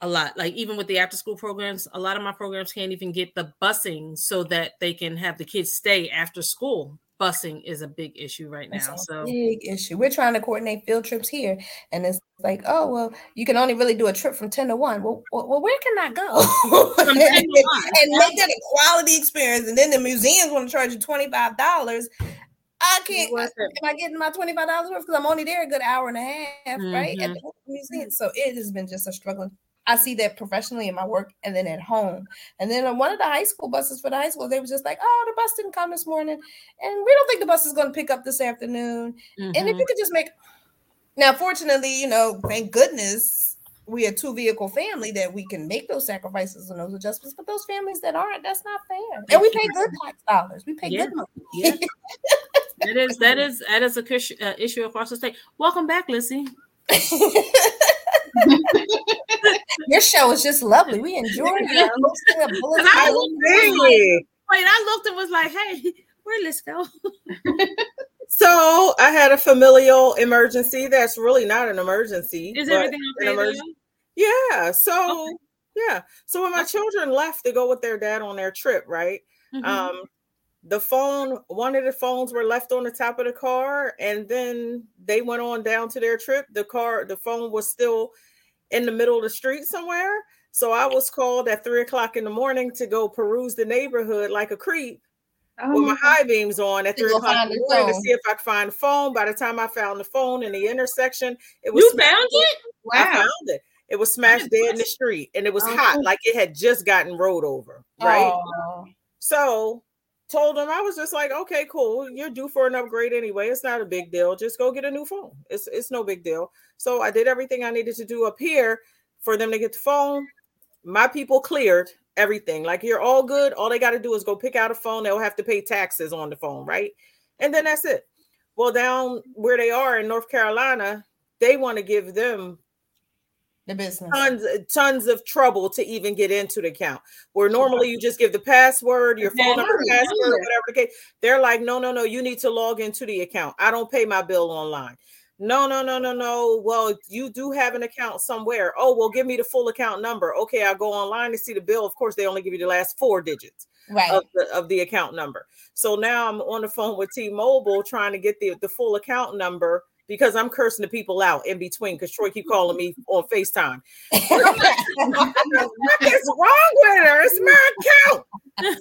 a lot. Like even with the after school programs, a lot of my programs can't even get the busing so that they can have the kids stay after school. Busing is a big issue right It's now. a So big issue. We're trying to coordinate field trips here, and it's like, oh well, you can only really do a trip from ten to one. Well, well, where can I go? From 10 to 1. and make that a quality experience. And then the museums want to charge you twenty five dollars. I can't. Am I getting my twenty five dollars worth? Because I'm only there a good hour and a half, right? At mm-hmm. the museum. Mm-hmm. So it has been just a struggle. I see that professionally in my work and then at home. And then on one of the high school buses for the high school, they were just like, oh, the bus didn't come this morning. And we don't think the bus is going to pick up this afternoon. And if you could just make now, fortunately, you know, thank goodness we are two vehicle family that we can make those sacrifices and those adjustments. But those families that aren't, that's not fair. And we pay good tax dollars. We pay Yeah. good money. yeah. that is that is that is a uh, issue across the state. Welcome back, Lissy. Your show was just lovely. We enjoyed it. Hosting a bulletin I board. Hey. Wait, I looked and was like, "Hey, where let's go?" So I had a familial emergency. That's really not an emergency. Is but everything an okay? emerg- Yeah. So Okay. Yeah. So when my children left to go with their dad on their trip, right? Mhm. Um, the phone, one of the phones were left on the top of the car, and then they went on down to their trip. The car, the phone was still in the middle of the street somewhere. So I was called at three o'clock in the morning to go peruse the neighborhood like a creep Oh, with my oh. high beams on at To three o'clock in the the morning to see if I could find the phone. By the time I found the phone in the intersection, it was You smashed- found it? I wow. found it. It was smashed dead in the street, and it was Oh. hot, like it had just gotten rolled over. Right. Oh. So told him I was just like, okay, cool. You're due for an upgrade anyway. It's not a big deal. Just go get a new phone. It's it's no big deal. So I did everything I needed to do up here for them to get the phone. My people cleared everything. Like you're all good. All they got to do is go pick out a phone. They'll have to pay taxes on the phone, right? And then that's it. Well, down where they are in North Carolina, they want to give them The business. tons tons of trouble to even get into the account. Where normally you just give the password, your phone number, password, whatever the case. They're like, no, no, no, you need to log into the account. I don't pay my bill online. No, no, no, no, no. Well, you do have an account somewhere. Oh, well, give me the full account number. Okay, I'll go online to see the bill. Of course, they only give you the last four digits Right. of the of the account number. So now I'm on the phone with T-Mobile trying to get the, the full account number because I'm cursing the people out in between because Troy keep calling me on FaceTime. what is wrong with her? It's my account.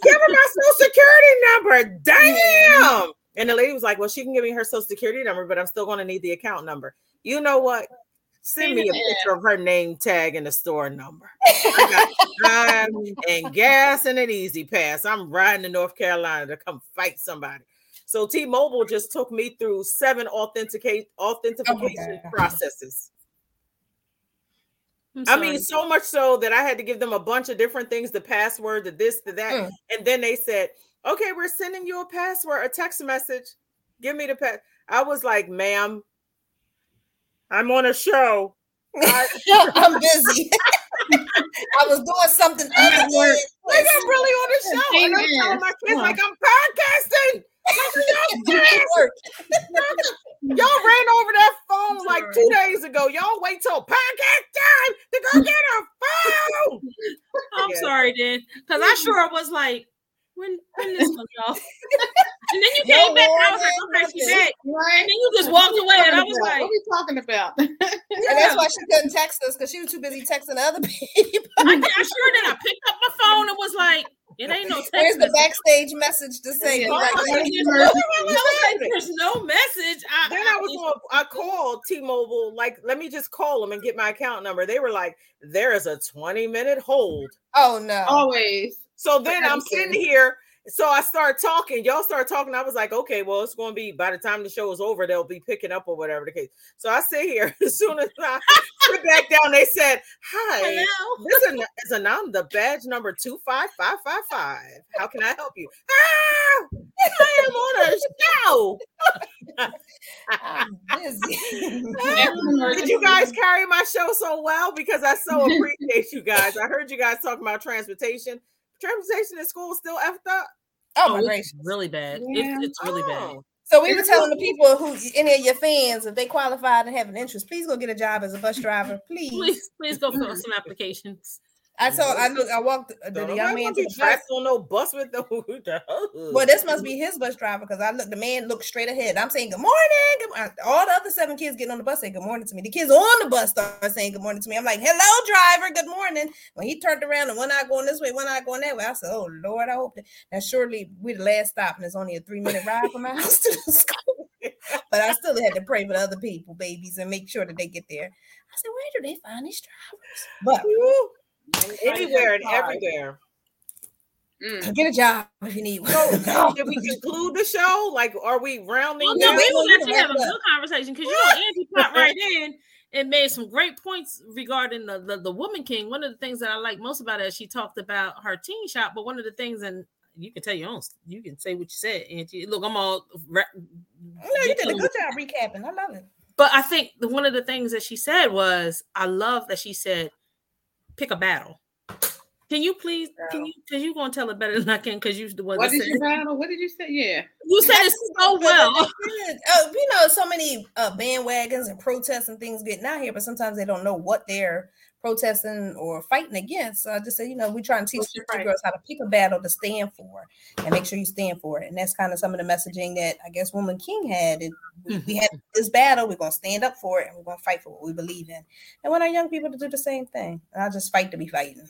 Give her my social security number. Damn. And the lady was like, Well, she can give me her social security number, but I'm still going to need the account number. You know what? Send me a picture of her name tag and the store number. Time and gas and an easy pass. I'm riding to North Carolina to come fight somebody. So T-Mobile just took me through seven authenticate authentication God. processes. I'm mean, so much so that I had to give them a bunch of different things, the password, the this, the that. Mm. And then they said, okay, we're sending you a password, a text message. Give me the pass. I was like, ma'am, I'm on a show. I, I'm busy. I was doing something other than like, I'm really on a show. And I'm telling my kids, like, I'm podcasting. Y'all work. ran over that phone like two days ago. Y'all wait till podcast time to go get a phone. I'm Yeah. sorry, then, because I sure was like, when when this comes off, and then you No came back, and I was like, okay, she's back, Right? and then you just walked away, and I was What like, what are we talking about? And that's why she couldn't text us because she was too busy texting other people. I, I sure did. I picked up my phone and was like, it ain't no text. Where's the backstage message to say? Yeah. right Oh, back? Like, there's no message. I, Then I was on, I called T-Mobile, like, let me just call them and get my account number. They were like, there is a 20 minute hold. Oh no. Always. So then I'm sitting here. So I start talking. Y'all start talking. I was like, okay, well, it's going to be by the time the show is over, they'll be picking up or whatever the case. So I sit here. As soon as I sit back down, they said, hi. Hello. This is, Ananda badge number 25555. How can I help you? Ah, I am on a show. I'm busy. Did you guys carry my show so well? Because I so appreciate you guys. I heard you guys talking about transportation. Transportation in school is still effed up. oh Oh, my it's gracious. really bad. Yeah. It's, it's really bad. Oh. So we were telling the people who any of your fans, if they qualified and have an interest, please go get a job as a bus driver. Please. Please, please go fill out some applications. I saw. I look, I walked uh, the, the, the young man wanna the bus. on no bus with the. Well, this must be his bus driver because I look. The man looked straight ahead. I'm saying good morning. Good. All the other seven kids getting on the bus say good morning to me. The kids on the bus start saying good morning to me. I'm like, hello, driver. Good morning. When he turned around and one eye going this way, one eye going that way, I said, oh Lord, I hope that. Now surely we the last stop and it's only a three minute ride from my house to the school. but I still had to pray for the other people, babies, and make sure that they get there. I said, where do they find these drivers? But anywhere and everywhere. Mm. get a job if you need one. So, No. did we conclude the show? Like, are we rounding Well, no, down? we well, was you actually can having a wrap good conversation because you know Angie popped right in and made some great points regarding the, the the woman king. One of the things that I like most about it, is she talked about her teen shop, but one of the things, and you can tell your own, you can say what you said, Angie. Look, I'm all. Ra- No, you did a good job recapping. I love it. But I think the, one of the things that she said was, I love that she said, pick a battle. Can you please? Can you? Because you're gonna tell it better than I can. Because you the one What did said you battle? What did you say? Yeah. you said it so well. Good. Oh, you know, so many uh, bandwagons and protests and things getting out here, but sometimes they don't know what they're protesting or fighting against. So I just said, you know, we're trying to teach your girls how to pick a battle to stand for and make sure you stand for it. And that's kind of some of the messaging that I guess Woman King had. And we, we had this battle, we're gonna stand up for it and we're gonna fight for what we believe in. And want our young people to do the same thing. And I'll just fight to be fighting.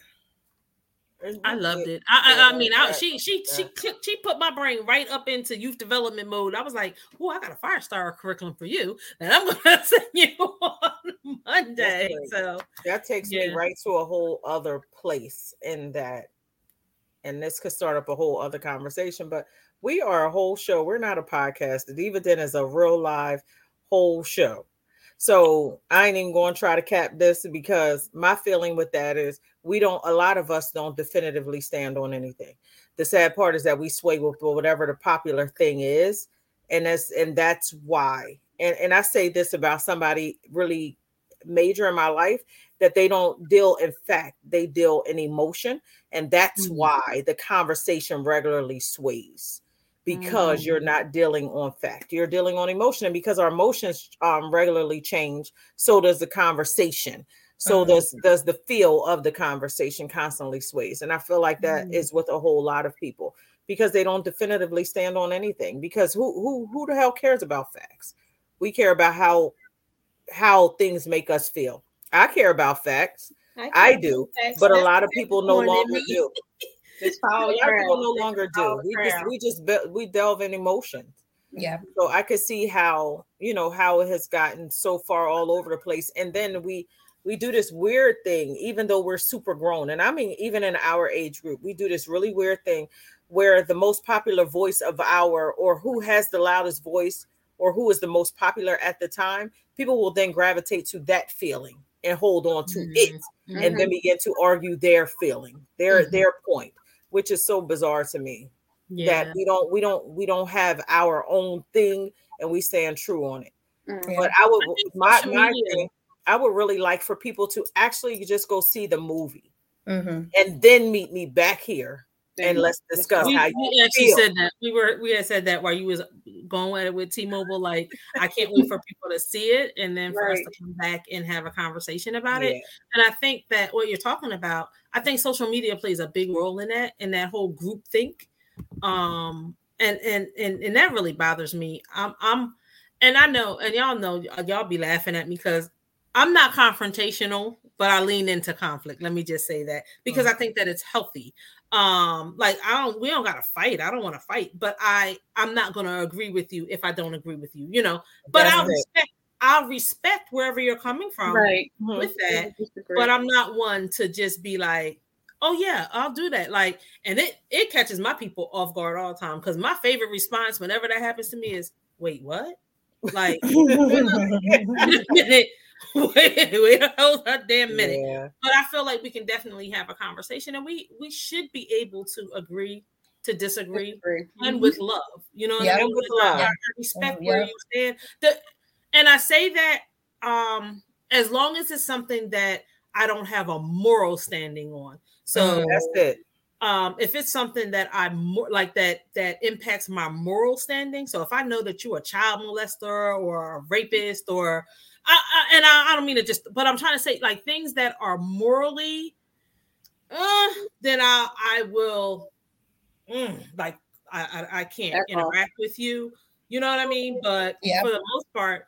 I loved it. I, I, I mean, I, she she she she put my brain right up into youth development mode. I was like, "Oh, I got a fire star curriculum for you, and I'm gonna send you on Monday." So that takes me right to a whole other place in that and this could start up a whole other conversation but we are a whole show. We're not a podcast. The diva den is a real live whole show so i ain't even going to try to cap this because my feeling with that is we don't a lot of us don't definitively stand on anything. The sad part is that we sway with whatever the popular thing is and that's and that's why. And and i say this about somebody really major in my life that they don't deal in fact they deal in emotion and that's Mm. why the conversation regularly sways because you're not dealing on fact. You're dealing on emotion and because our emotions um, regularly change so does the conversation. So Mhm. does does the feel of the conversation constantly sways and i feel like that is with a whole lot of people because they don't definitively stand on anything because who who who the hell cares about facts? We care about how how things make us feel. I care about facts. I do but a lot of people no longer do It's a power lot people no longer do we just we just be- we delve in emotions. Yeah. so i could see how you know how it has gotten so far all over the place. And then we we do this weird thing even though we're super grown. And i mean even in our age group we do this really weird thing where the most popular voice of our or who has the loudest voice or who is the most popular at the time people will then gravitate to that feeling and hold on to it Mhm. and then begin to argue their feeling their Mhm. their point which is so bizarre to me yeah, that we don't we don't we don't have our own thing and we stand true on it. Mhm. but i would my, my thing i would really like for people to actually just go see the movie hmm and then meet me back here and let's discuss we, how you we actually feel. said that we were we had said that while you was going at it with T-Mobile. Like, I can't wait for people to see it and then for us to come back and have a conversation about it. And I think that what you're talking about, I think social media plays a big role in that, in that whole group think. Um, and and and and that really bothers me. I'm I'm and I know, and y'all know y'all be laughing at me because I'm not confrontational, but I lean into conflict. Let me just say that because I think that it's healthy. Um, like I don't we don't gotta fight. I don't want to fight, but I I'm not gonna agree with you if I don't agree with you, you know. But That's I'll respect I'll respect wherever you're coming from right. with that but I'm not one to just be like, oh yeah, I'll do that. Like, and it it catches my people off guard all the time because my favorite response whenever that happens to me is, wait, what? Like, wait wait, a whole damn minute. Yeah. But I feel like we can definitely have a conversation, and we we should be able to agree to disagree Disagree. and with love. You know Yeah. I mean? With Like, love. I respect Mm, where you stand. The, and I say that um as long as it's something that I don't have a moral standing on. So Mm. That's it. um if it's something that I'm more like that that impacts my moral standing. So if I know that you're a child molester or a rapist or I, I, and I, I don't mean to just but I'm trying to say like things that are morally uh then I I will mm, like I, I I can't That's all. interact with you. You know what I mean? But Yeah. for the most part,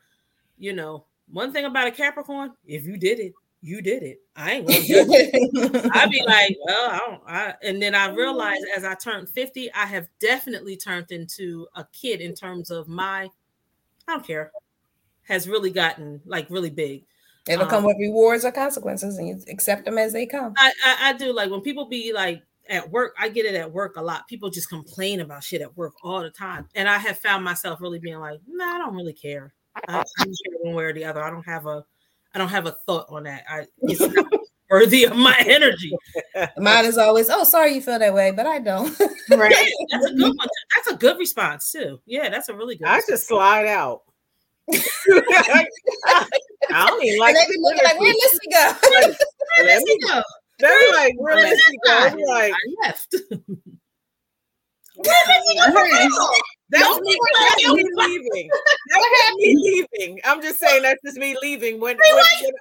you know, one thing about a Capricorn, if you did it, you did it. I ain't gonna judge you. I'd be like, well, I don't, I, and then I realized as I turned 50, I have definitely turned into a kid in terms of my, I don't care, has really gotten like really big. It'll come um, with rewards or consequences, and you accept them as they come. I, I, I do like when people be like at work, I get it at work a lot. People just complain about shit at work all the time. And I have found myself really being like, nah, I don't really care. I, I don't care one way or the other. I don't have a, I don't have a thought on that. I, it's not worthy of my energy. Mine is always, oh, sorry you feel that way, but I don't. Right. That's a good one. That's a good response too. Yeah, that's a really good. I response. just slide out. I, don't even like and they be looking like, where Missy go? Let me go. They're like, where where is he I going? Like, left. That's Don't me, be that's me leaving. That's me leaving. I'm just saying that's just me leaving. When, when- when-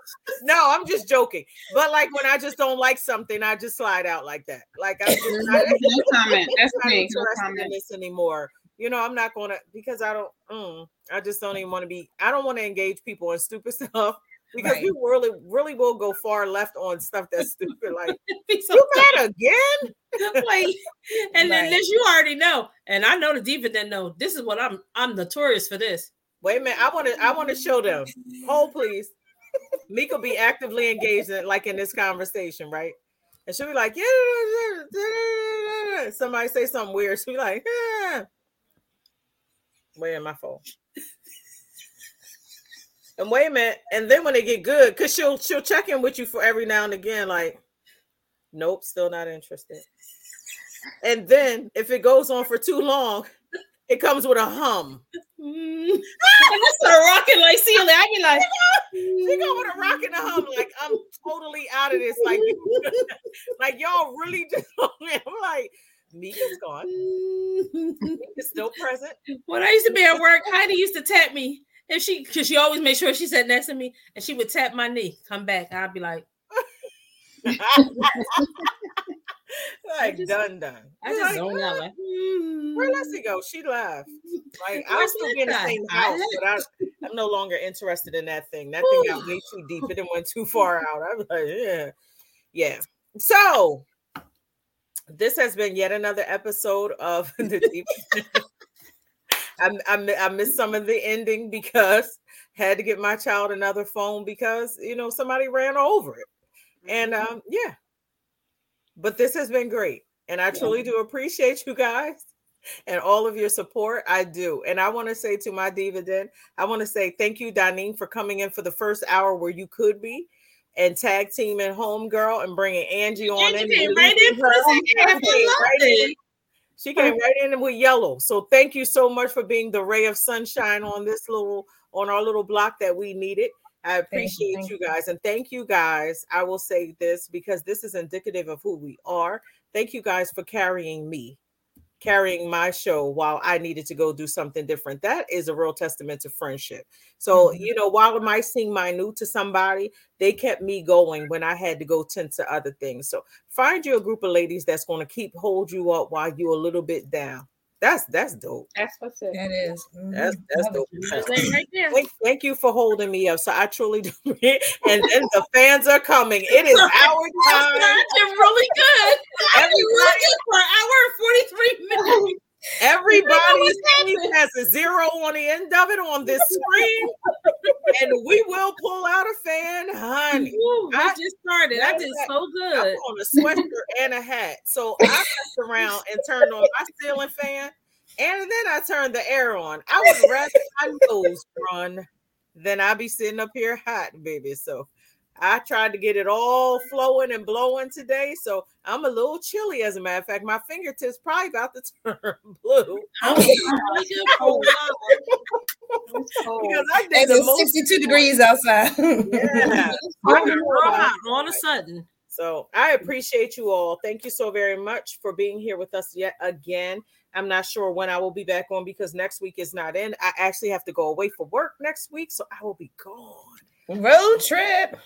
no, I'm just joking. But like when I just don't like something, I just slide out like that. Like I'm just not, No comment. That's not me. No interested in this anymore. You know, I'm not gonna because I don't. Mm, I just don't even want to be. I don't want to engage people in stupid stuff because Right. people really, really will go far left on stuff that's stupid. Like so you mad again? like, and then this you already know, and I know the Diva Den know this is what I'm. I'm notorious for this. Wait a minute. I want to. I want to show them. Hold, please. Mika be actively engaged in like in this conversation, right? And she'll be like, yeah. Somebody say something weird. She'll be like, yeah. Wait in my phone. And wait a minute. And then when they get good, because she'll she'll check in with you for every now and again, like, nope, still not interested. And then if it goes on for too long, it comes with a hum. Mm. and I start rocking like Celia. I be like, She go with a rock and a hum, like I'm totally out of this. Like, like y'all really just. I'm like, Mika's gone. Mika's still present. when I used to be at work, Heidi used to tap me. And she, because she always made sure she sat next to me, and she would tap my knee, come back. I'd be like, like just- done, done. I just Like, zone out ah, like, Where Leslie hmm. go? She left. Like I'll still be in the same house, but I, I'm no longer interested in that thing. That thing got way too deep. It didn't went too far out. I was like, yeah, yeah. So this has been yet another episode of the deep. I, I, I missed some of the ending because had to get my child another phone because you know somebody ran over it, and um, yeah. But this has been great, and I truly do appreciate you guys and all of your support. I do. And I want to say to my diva den, I want to say thank you, Danine, for coming in for the first hour where you could be and tag team and home girl and bringing Angie on Angie in. came and right in for the her. second half. I She came right in. She came right in with yellow. So thank you so much for being the ray of sunshine on this little on our little block that we needed. I appreciate thank you guys and thank you guys. I will say this because this is indicative of who we are. Thank you guys for carrying me, carrying my show while I needed to go do something different. That is a real testament to friendship. So, mm-hmm. you know, while it might seem minute to somebody, they kept me going when I had to go tend to other things. So find you a group of ladies that's going to keep hold you up while you're a little bit down. That's that's dope. That's what's it. That is. That's that's dope. Right there. Thank, thank you for holding me up. So I truly do. and then the fans are coming. It is our time. Started really good. I was Everybody, looking for an hour and 43 minutes. Everybody's has a zero on the end of it on this screen, and we will pull out a fan, honey. Ooh, I, I- just started. I did so good. I'm on a sweatshirt and a hat. So I messed around and turned on my ceiling fan, and then I turned the air on. I would rather my nose run than I be sitting up here hot, baby. So I tried to get it all flowing and blowing today. So I'm a little chilly, as a matter of fact. My fingertips probably about to turn blue I was really good for a while. because I did It's the most. 62 degrees outside. Yeah. I got real hot all of a sudden. So I appreciate you all. Thank you so very much for being here with us yet again. I'm not sure when I will be back on because next week is not in. I actually have to go away for work next week, so I will be gone. Road trip.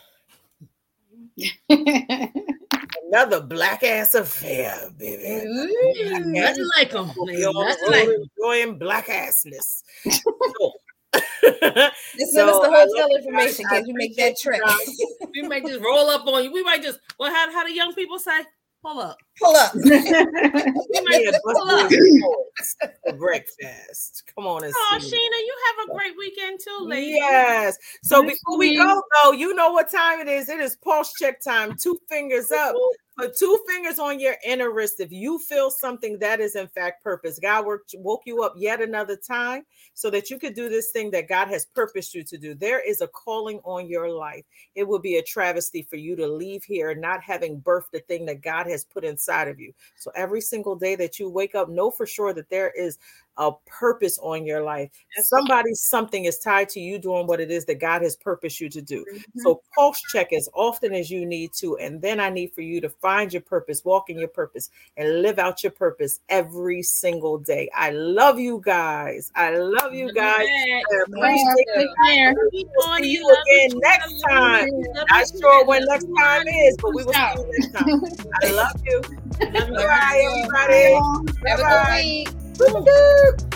Another black ass affair, baby. Ooh. Nothing like them. We all Nothing like 'em. enjoying black assness. So- Just send us the uh, hotel information guys. I because we make that trip. We might just roll up on you. We might just, well, how, how do young people say? Pull up. Pull up. We might Yeah, pull up. those reports for breakfast. Come on and Oh, see. Sheena, you have a great weekend too, lady. Yes. So Thanks, before we go, though, you know what time it is. It is pulse check time. Two fingers up. Put two fingers on your inner wrist. If you feel something that is in fact purpose, God worked, woke you up yet another time so that you could do this thing that God has purposed you to do. There is a calling on your life. It would be a travesty for you to leave here not having birthed the thing that God has put inside of you. So every single day that you wake up, know for sure that there is a purpose on your life. Somebody, something is tied to you doing what it is that God has purposed you to do. Mm-hmm. So pulse check as often as you need to. And then I need for you to find your purpose, walk in your purpose, and live out your purpose every single day. I love you guys. I love you guys. I appreciate you. care. We will see you again next time. Not sure when next time is, but we will see you next time. I love you. Bye, everybody. Have a good week. Woo.